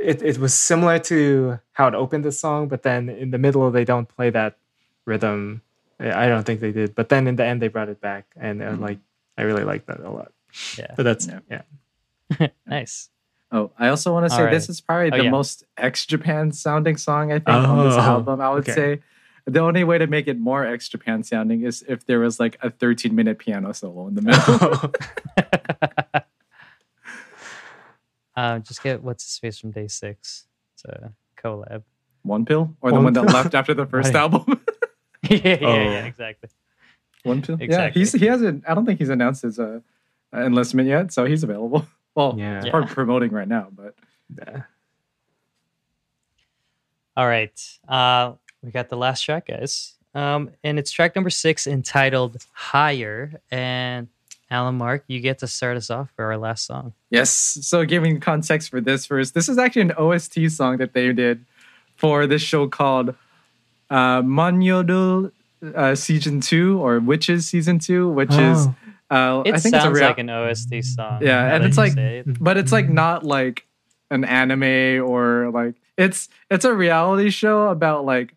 Speaker 3: it it was similar to how it opened the song, but then in the middle they don't play that rhythm. I I don't think they did, but then in the end they brought it back, and
Speaker 2: Mhm.
Speaker 3: like I really like that a lot.
Speaker 1: yeah,
Speaker 3: But that's
Speaker 2: Yeah.
Speaker 3: yeah. [laughs]
Speaker 1: nice.
Speaker 2: Oh, I also want to say
Speaker 1: All
Speaker 2: this is probably
Speaker 1: Oh,
Speaker 2: the
Speaker 1: yeah.
Speaker 2: most X Japan sounding song I think on this
Speaker 3: Oh,
Speaker 2: album. I would
Speaker 3: okay.
Speaker 2: say the only way to make it more X Japan sounding is if there was like a 13 minute piano solo in the middle. [laughs] [laughs]
Speaker 1: uh, just get what's his face from DAY6. It's a collab.
Speaker 2: Wonpil or the
Speaker 3: One
Speaker 2: one that left after the first [laughs] album. [laughs]
Speaker 1: yeah, yeah, yeah,
Speaker 3: Oh.
Speaker 1: exactly.
Speaker 2: Wonpil. Yeah, he's he hasn't. I don't think he's announced his uh, enlistment yet, so he's available. [laughs] Well,
Speaker 3: Yeah.
Speaker 2: he's probably promoting right now, but
Speaker 3: Yeah.
Speaker 1: All right. Uh, we got the last track, guys. Um, and it's track number six entitled Higher. And Alan Mark, you get to start us off for our last song.
Speaker 2: Yes. So giving context for this first, this is actually an OST song that they did for this show called uh, Manyeodeul uh, Season 2 or Witches Season 2, which is,
Speaker 3: Oh.
Speaker 2: uh,
Speaker 1: It
Speaker 2: I think it's a
Speaker 1: sounds
Speaker 2: rea-
Speaker 1: like an OST song.
Speaker 2: Yeah, and it's like-
Speaker 1: it.
Speaker 2: but it's like not like an anime or like it's it's a reality show about like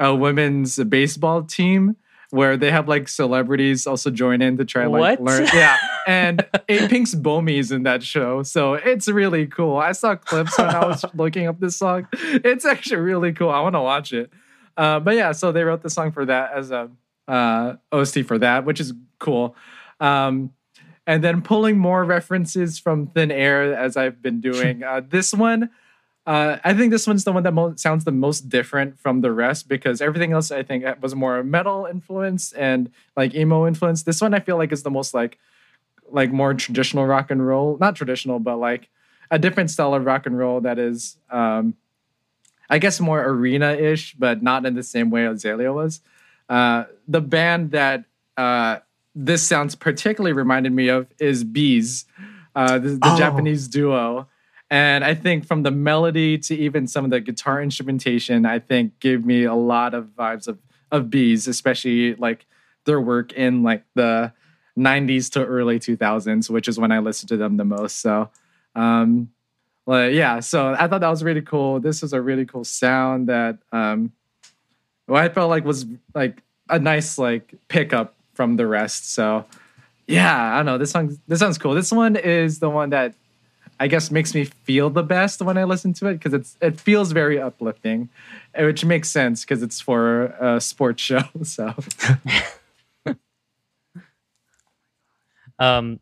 Speaker 2: a women's baseball team where they have like celebrities also join in to try like
Speaker 1: What?
Speaker 2: learn. Yeah and [laughs] a pink's Bomi's in that show so it's really cool. I saw clips when i was [laughs] looking up this song. It's actually really cool. I want to watch it. Uh, but yeah so they wrote the song for that as a uh, ost for that which is cool. Um, and then pulling more references from thin air as I've been doing. [laughs] Uh, this one, uh, I think this one's the one that mo- sounds the most different from the rest because everything else I think was more metal influence and like emo influence. This one I feel like is the most like like more traditional rock and roll, not traditional, but like a different style of rock and roll that is, um, I guess, more arena ish, but not in the same way Azalea was. Uh, the band that uh, this sounds particularly reminded me of is B'z, uh, the, the
Speaker 3: Oh.
Speaker 2: Japanese duo. And I think from the melody to even some of the guitar instrumentation, I think gave me a lot of vibes of, of B'z, especially like their work in like the 90s to early 2000s, which is when I listened to them the most. So, um, like, yeah, so I thought that was really cool. This was a really cool sound that um, I felt like was like a nice like pickup from the rest. So yeah, I don't know. This song this sounds cool. This one is the one that I guess makes me feel the best when I listen to it because it's it feels very uplifting, which makes sense because it's for a sports [laughs] show. So
Speaker 1: Um,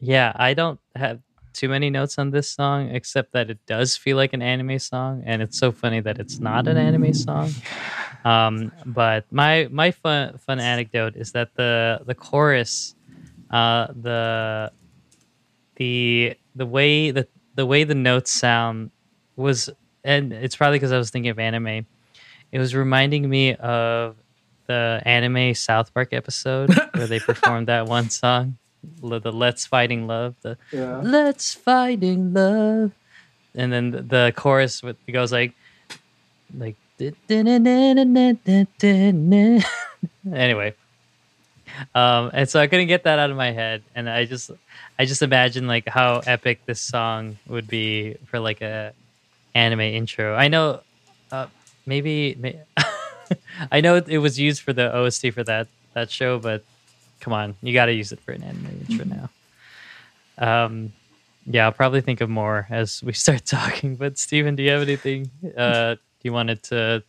Speaker 1: yeah, I don't have too many notes on this song except that it does feel like an anime song, and it's so funny that it's not an anime song. Um, but my my fun fun anecdote is that the the chorus, uh, the the the way the the way the notes sound was, and it's probably because I was thinking of anime. It was reminding me of the anime South Park episode [laughs] where they performed that one song. the, the Let's Fighting Love, the
Speaker 3: Yeah.
Speaker 1: Let's Fighting Love, and then the, the chorus with it goes like like [laughs] anyway. Um, and so I couldn't get that out of my head, and I just I just imagine like how epic this song would be for like a anime intro. I know, uh, maybe, may- [laughs] I know it was used for the OST for that that show, but come on, you got to use it for an anime intro now. Um, yeah, I'll probably think of more as we [laughs] start talking. But Steven, do you have anything uh, you wanted to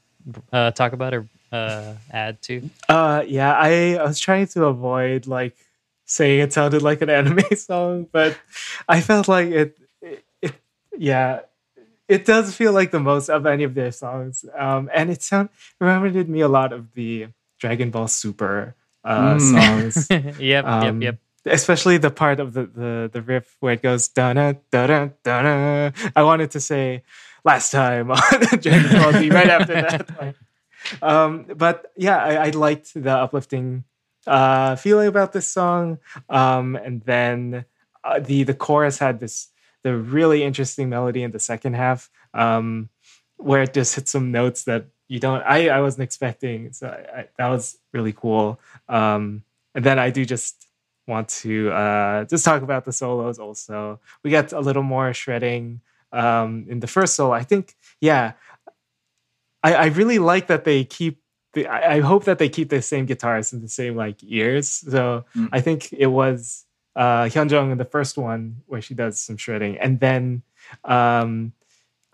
Speaker 1: uh, talk about or uh, add to?
Speaker 3: Uh, yeah, I, I was trying to avoid like saying it sounded like an [laughs] anime song, but I felt like it, it, it yeah, it does feel like the most of any of their songs. Um, and it sound reminded me a lot of the Dragon Ball Super uh,
Speaker 2: Mm. [laughs]
Speaker 3: songs.
Speaker 1: yep,
Speaker 3: Um,
Speaker 1: yep, yep.
Speaker 3: especially the part of the, the, the riff where it goes da da da da. I wanted to say last time on [laughs] Dragon Ball Z right after that. Like, um, but yeah, I, I liked the uplifting uh, feeling about this song. Um, and then uh, the the chorus had this the really interesting melody in the second half um, where it just hit some notes that you don't I, I wasn't expecting. So I, I, that was really cool. Um, and then I do just want to uh, just talk about the solos also. We got a little more shredding um, in the first solo. I think, yeah, I, I really like that they keep. The, I, I hope that they keep the same guitars and the same like ears. So
Speaker 2: Mm.
Speaker 3: I think it was uh, Hyunjeong in the first one where she does some shredding, and then um,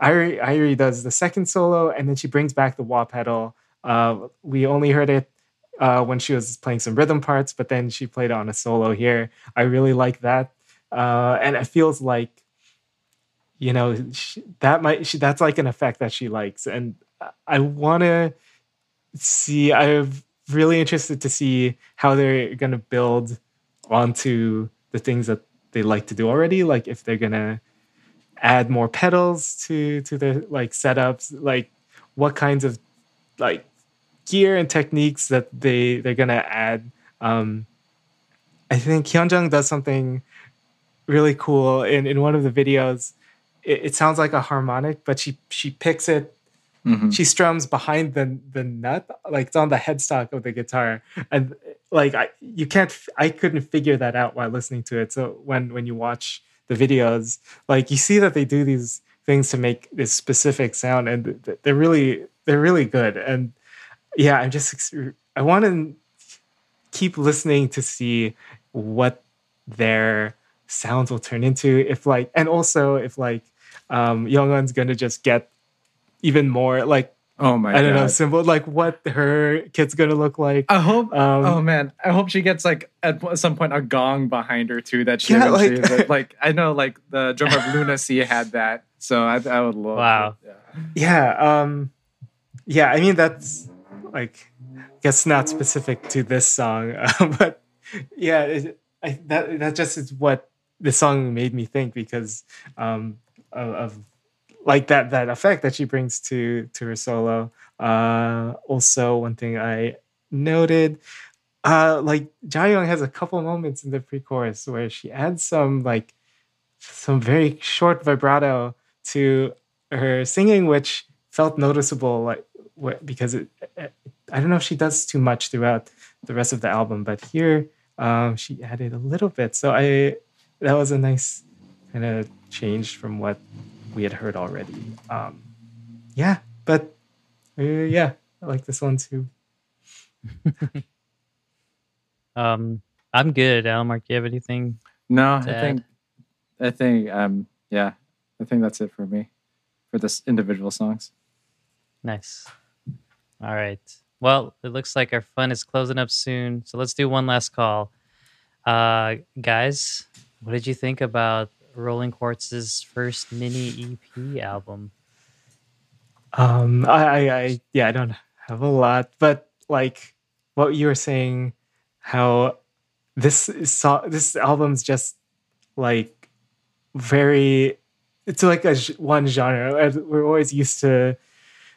Speaker 3: Iree, Iree does the second solo, and then she brings back the wah pedal. Uh, we only heard it uh, when she was playing some rhythm parts, but then she played on a solo here. I really like that, uh, and it feels like you know she, that might she, that's like an effect that she likes, and I- want to see. I'm really interested to see how they're gonna build onto the things that they like to do already. Like if they're gonna add more pedals to to their like setups, like what kinds of like gear and techniques that they they're gonna add. Um, I think Hyunjeong does something really cool in in one of the videos. It, it sounds like a harmonic, but she she picks it
Speaker 2: Mhm.
Speaker 3: she strums behind the the nut like it's on the headstock of the guitar. And like i you can't I couldn't figure that out while listening to it. So when when you watch the videos like you see that they do these things to make this specific sound and th- th- they're really they're really good. And yeah i'm just i want to keep listening to see what their sounds will turn into if like and also if like um Youngeun's gonna just get even more like
Speaker 2: Oh my
Speaker 3: I don't know
Speaker 2: god.
Speaker 3: cymbal like what her kid's gonna look like.
Speaker 2: I hope.
Speaker 3: Um,
Speaker 2: oh man, I hope she gets like at some point a gong behind her too. That she
Speaker 3: Yeah,
Speaker 2: eventually
Speaker 3: like-
Speaker 2: like, like I know like the drummer of Luna Sea had that, so I, I would love.
Speaker 1: Wow.
Speaker 2: Yeah.
Speaker 3: Yeah, um yeah, I mean that's like I guess not specific to this song, [laughs] uh, but yeah, it, I, that that just is what the song made me think because um of, of like that that effect that she brings to to her solo. Uh also one thing I noted uh like Jayoung has a couple moments in the pre-chorus where she adds some like some very short vibrato to her singing which felt noticeable like because it, I don't know if she does too much throughout the rest of the album but here um she added a little bit so I that was a nice kind of change from what we had heard already um yeah but uh, yeah I like this one too [laughs]
Speaker 1: Um, I'm good. Al, Mark, do you have anything?
Speaker 2: No, I
Speaker 1: Dad.
Speaker 2: think, I think, um, yeah, I think that's it for me, for this individual songs.
Speaker 1: Nice. All right. Well, it looks like our fun is closing up soon. So let's do one last call. Uh, guys, what did you think about Rolling Quartz's first mini EP album?
Speaker 3: Um, I, I, yeah, I don't have a lot, but like what you were saying, how this is so, this album's just like very, it's like a one genre. We're always used to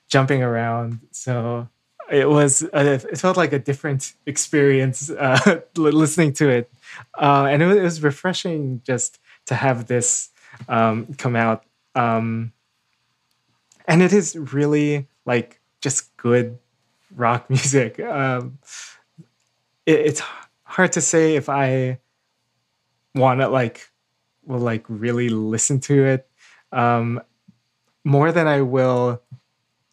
Speaker 3: jumping around, so it was uh, it felt like a different experience uh, [laughs] listening to it, uh, and it was refreshing just to have this um, come out. Um, and it is really like just good rock [laughs] music. Um, it, it's hard to say if I want to like will like really listen to it um, more than I will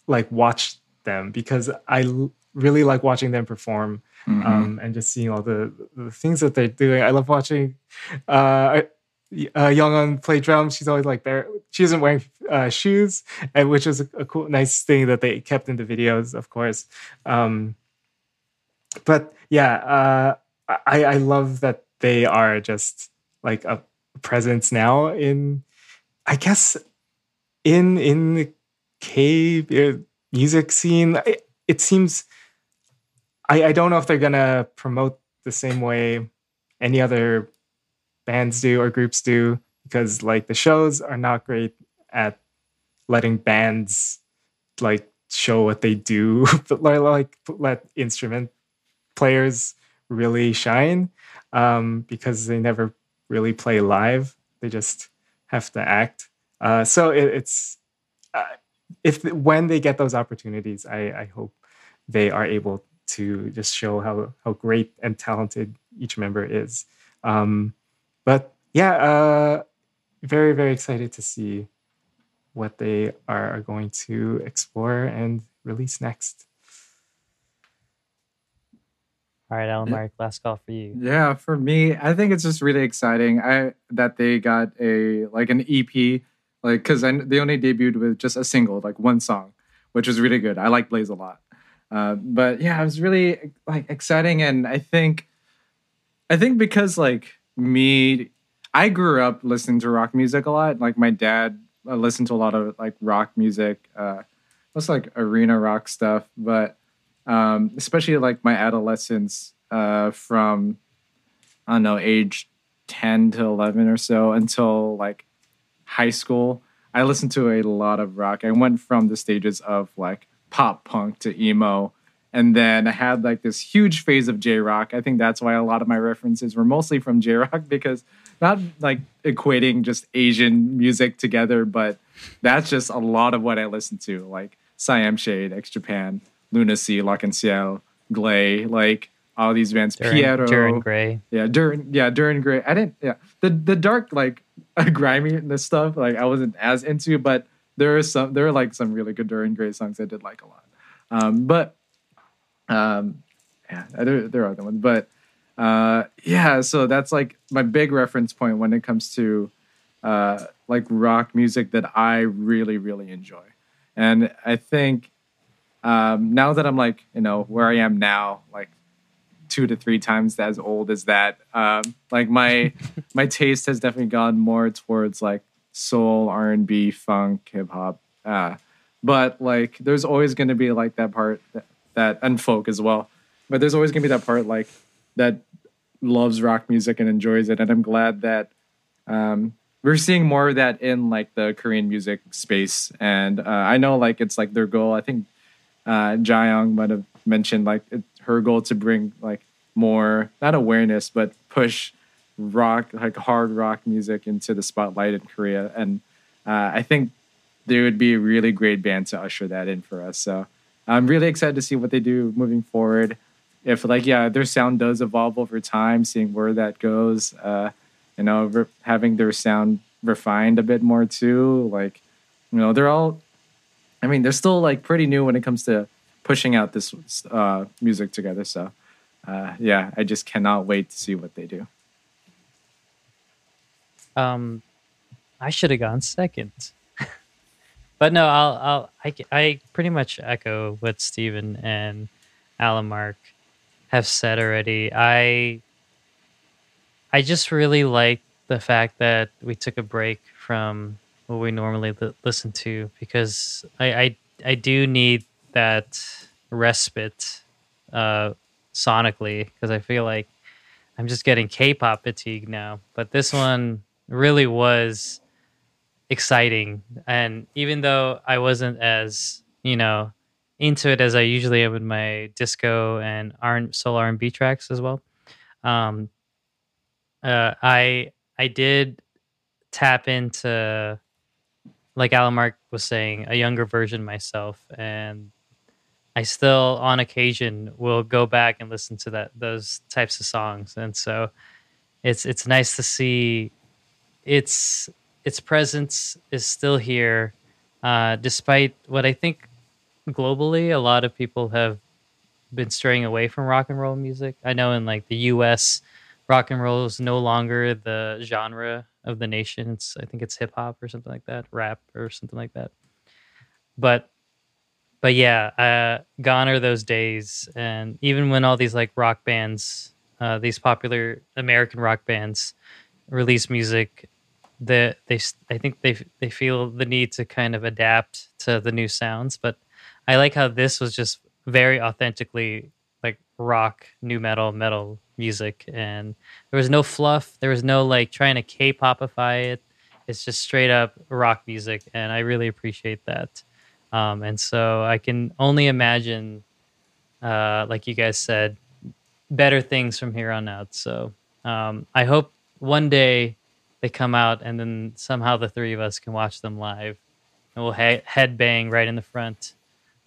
Speaker 3: like watch them because I l- really like watching them perform
Speaker 2: Mhm.
Speaker 3: um, and just seeing all the, the things that they're doing. I love watching uh, uh, Youngeun play drums. She's always like bare. She isn't wearing uh, shoes, and which is a, a cool, nice thing that they kept in the videos, of course. Um, but yeah, uh, I, I love that they are just like a presence now in, I guess, in in the K uh, music scene. It, it seems I, I don't know if they're gonna promote the same way any other bands do or groups do because like the shows are not great at letting bands like show what they do [laughs] but like, let instrument players really shine um, because they never really play live they just have to act uh, so it, it's uh, if when they get those opportunities I, I hope they are able to just show how how great and talented each member is. Um, but yeah, uh, very very excited to see what they are going to explore and release next.
Speaker 1: All right, Alan Mark, last call for you.
Speaker 2: Yeah, for me, I think it's just really exciting. I that they got a like an EP, like because they only debuted with just a single, like one song, which was really good. I like Blaze a lot, uh, but yeah, it was really like exciting, and I think, I think because like me, I grew up listening to rock music a lot. Like my dad uh, listened to a lot of like rock music, uh, most like arena rock stuff, but um, especially like my adolescence uh, from I don't know age ten to eleven or so until like high school. I listened to a lot of rock. I went from the stages of like pop punk to emo, and then I had like this huge phase of J rock. I think that's why a lot of my references were mostly from J rock because not like equating just Asian music together, but that's just a lot of what I listened to, like Siam Shade, X Japan, Luna Sea, Lock and Ciel, Glay, like all these bands, Pierrot,
Speaker 1: Duran Gray.
Speaker 2: yeah, Duran, yeah, Dir en grey. I didn't, yeah, the the dark like [laughs] grimy the stuff like I wasn't as into, but there are some there are like some really good Dir en grey songs I did like a lot. Um, but um, yeah, there there are other ones, but uh, yeah, so that's like my big reference point when it comes to uh, like rock music that I really really enjoy, and I think um, now that I'm like you know where I am now, like two to three times as old as that. Um, like my [laughs] my taste has definitely gone more towards like soul, R and B, funk, hip hop. Uh, but like, there's always going to be like that part that, that and folk as well. But there's always going to be that part like that loves rock music and enjoys it. And I'm glad that um, we're seeing more of that in like the Korean music space. And uh, I know like it's like their goal. I think uh, Jayoung might have mentioned like it, her goal to bring like more not awareness but push rock like hard rock music into the spotlight in Korea. And uh, I think they would be a really great band to usher that in for us. So I'm really excited to see what they do moving forward. If like yeah, their sound does evolve over time, seeing where that goes. Uh, you know, re- having their sound refined a bit more too. Like, you know, they're all. I mean, they're still like pretty new when it comes to pushing out this uh, music together. So, uh, yeah, I just cannot wait to see what they do.
Speaker 1: Um, I should have gone second, but no, I'll, I'll, I, I pretty much echo what Steven and Alan Mark have said already. I, I just really like the fact that we took a break from what we normally li- listen to because I, I, I do need that respite, uh, sonically because I feel like I'm just getting K-pop fatigue now. But this one really was exciting, and even though I wasn't as you know into it as I usually am with my disco and R soul R and B tracks as well. Um, uh, I I did tap into like Alan Mark was saying, a younger version myself, and I still, on occasion, will go back and listen to that those types of songs, and so it's it's nice to see its its presence is still here, uh, despite what I think globally a lot of people have been straying away from rock and roll music. I know in like the U.S., rock and roll is no longer the genre of the nation. It's I think it's hip hop or something like that, rap or something like that. But but yeah, uh, gone are those days. And even when all these like rock bands, uh, these popular American rock bands, release music, that they I think they they feel the need to kind of adapt to the new sounds. But I like how this was just very authentically like rock, nu metal, metal music, and there was no fluff. There was no like trying to K-popify it. It's just straight up rock music, and I really appreciate that. Um, and so I can only imagine, uh, like you guys said, better things from here on out. So um, I hope one day they come out, and then somehow the three of us can watch them live, and we'll he- head bang right in the front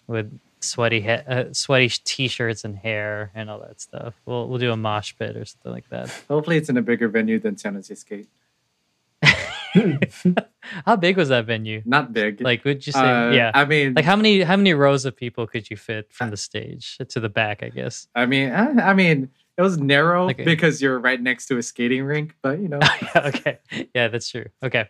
Speaker 1: with sweaty uh, sweaty t-shirts and hair and all that stuff. We'll we'll do a mosh pit or something like that. [laughs]
Speaker 2: Hopefully, it's in a bigger venue than San Jose Skate. [laughs]
Speaker 1: How big was that venue?
Speaker 2: Not big.
Speaker 1: Like, would you say?
Speaker 2: Uh,
Speaker 1: yeah.
Speaker 2: I mean,
Speaker 1: like how many how many rows of people could you fit from the stage to the back? I guess.
Speaker 2: I mean, I, I mean, it was narrow
Speaker 1: Okay.
Speaker 2: because you're right next to a skating rink, but you know, [laughs]
Speaker 1: yeah. Okay. Yeah, that's true. Okay.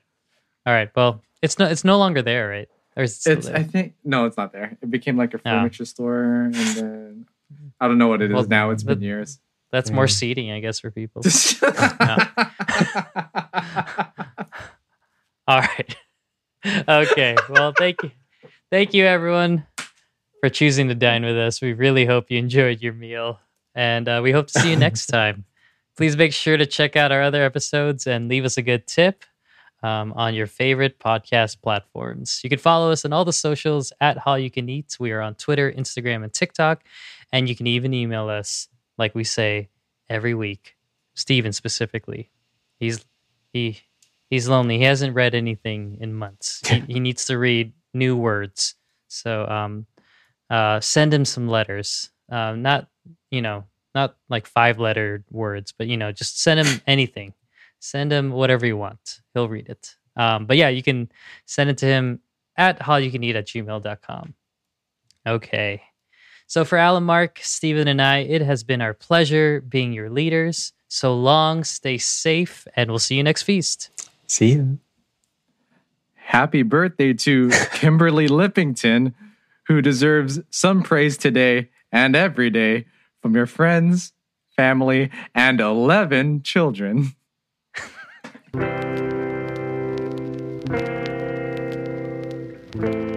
Speaker 1: All right. Well, it's no it's no longer there, right? Or is it still
Speaker 2: it's.
Speaker 1: there?
Speaker 2: I think no, it's not there. It became like a
Speaker 1: Oh.
Speaker 2: furniture store, and then I don't know what it is
Speaker 1: Well,
Speaker 2: now. It's been years.
Speaker 1: That's more
Speaker 3: Mm.
Speaker 1: seating, I guess, for people. [laughs] [laughs] All right. okay. Well, thank you. Thank you, everyone, for choosing to dine with us. We really hope you enjoyed your meal, and uh, we hope to see you next [laughs] time. Please make sure to check out our other episodes and leave us a good tip um, on your favorite podcast platforms. You can follow us on all the socials at Hallyu Can Eat. We are on Twitter, Instagram, and TikTok, and you can even email us, like we say every week. Steven specifically, he's he he's lonely. He hasn't read anything in months. He, [laughs] he needs to read new words. So um, uh, send him some letters. Um, not you know not like five letter words, but you know just send him anything. Send him whatever you want. He'll read it. Um, but yeah, you can send it to him at hallyucaneat at gmail.com. Okay. So for Alan, Mark, Steven, and I, it has been our pleasure being your leaders. So long, stay safe, and we'll see you next feast.
Speaker 3: See you.
Speaker 2: Happy birthday to [laughs] Kimberly Lippington, who deserves some praise today and every day from your friends, family, and 11 children. [laughs] [laughs]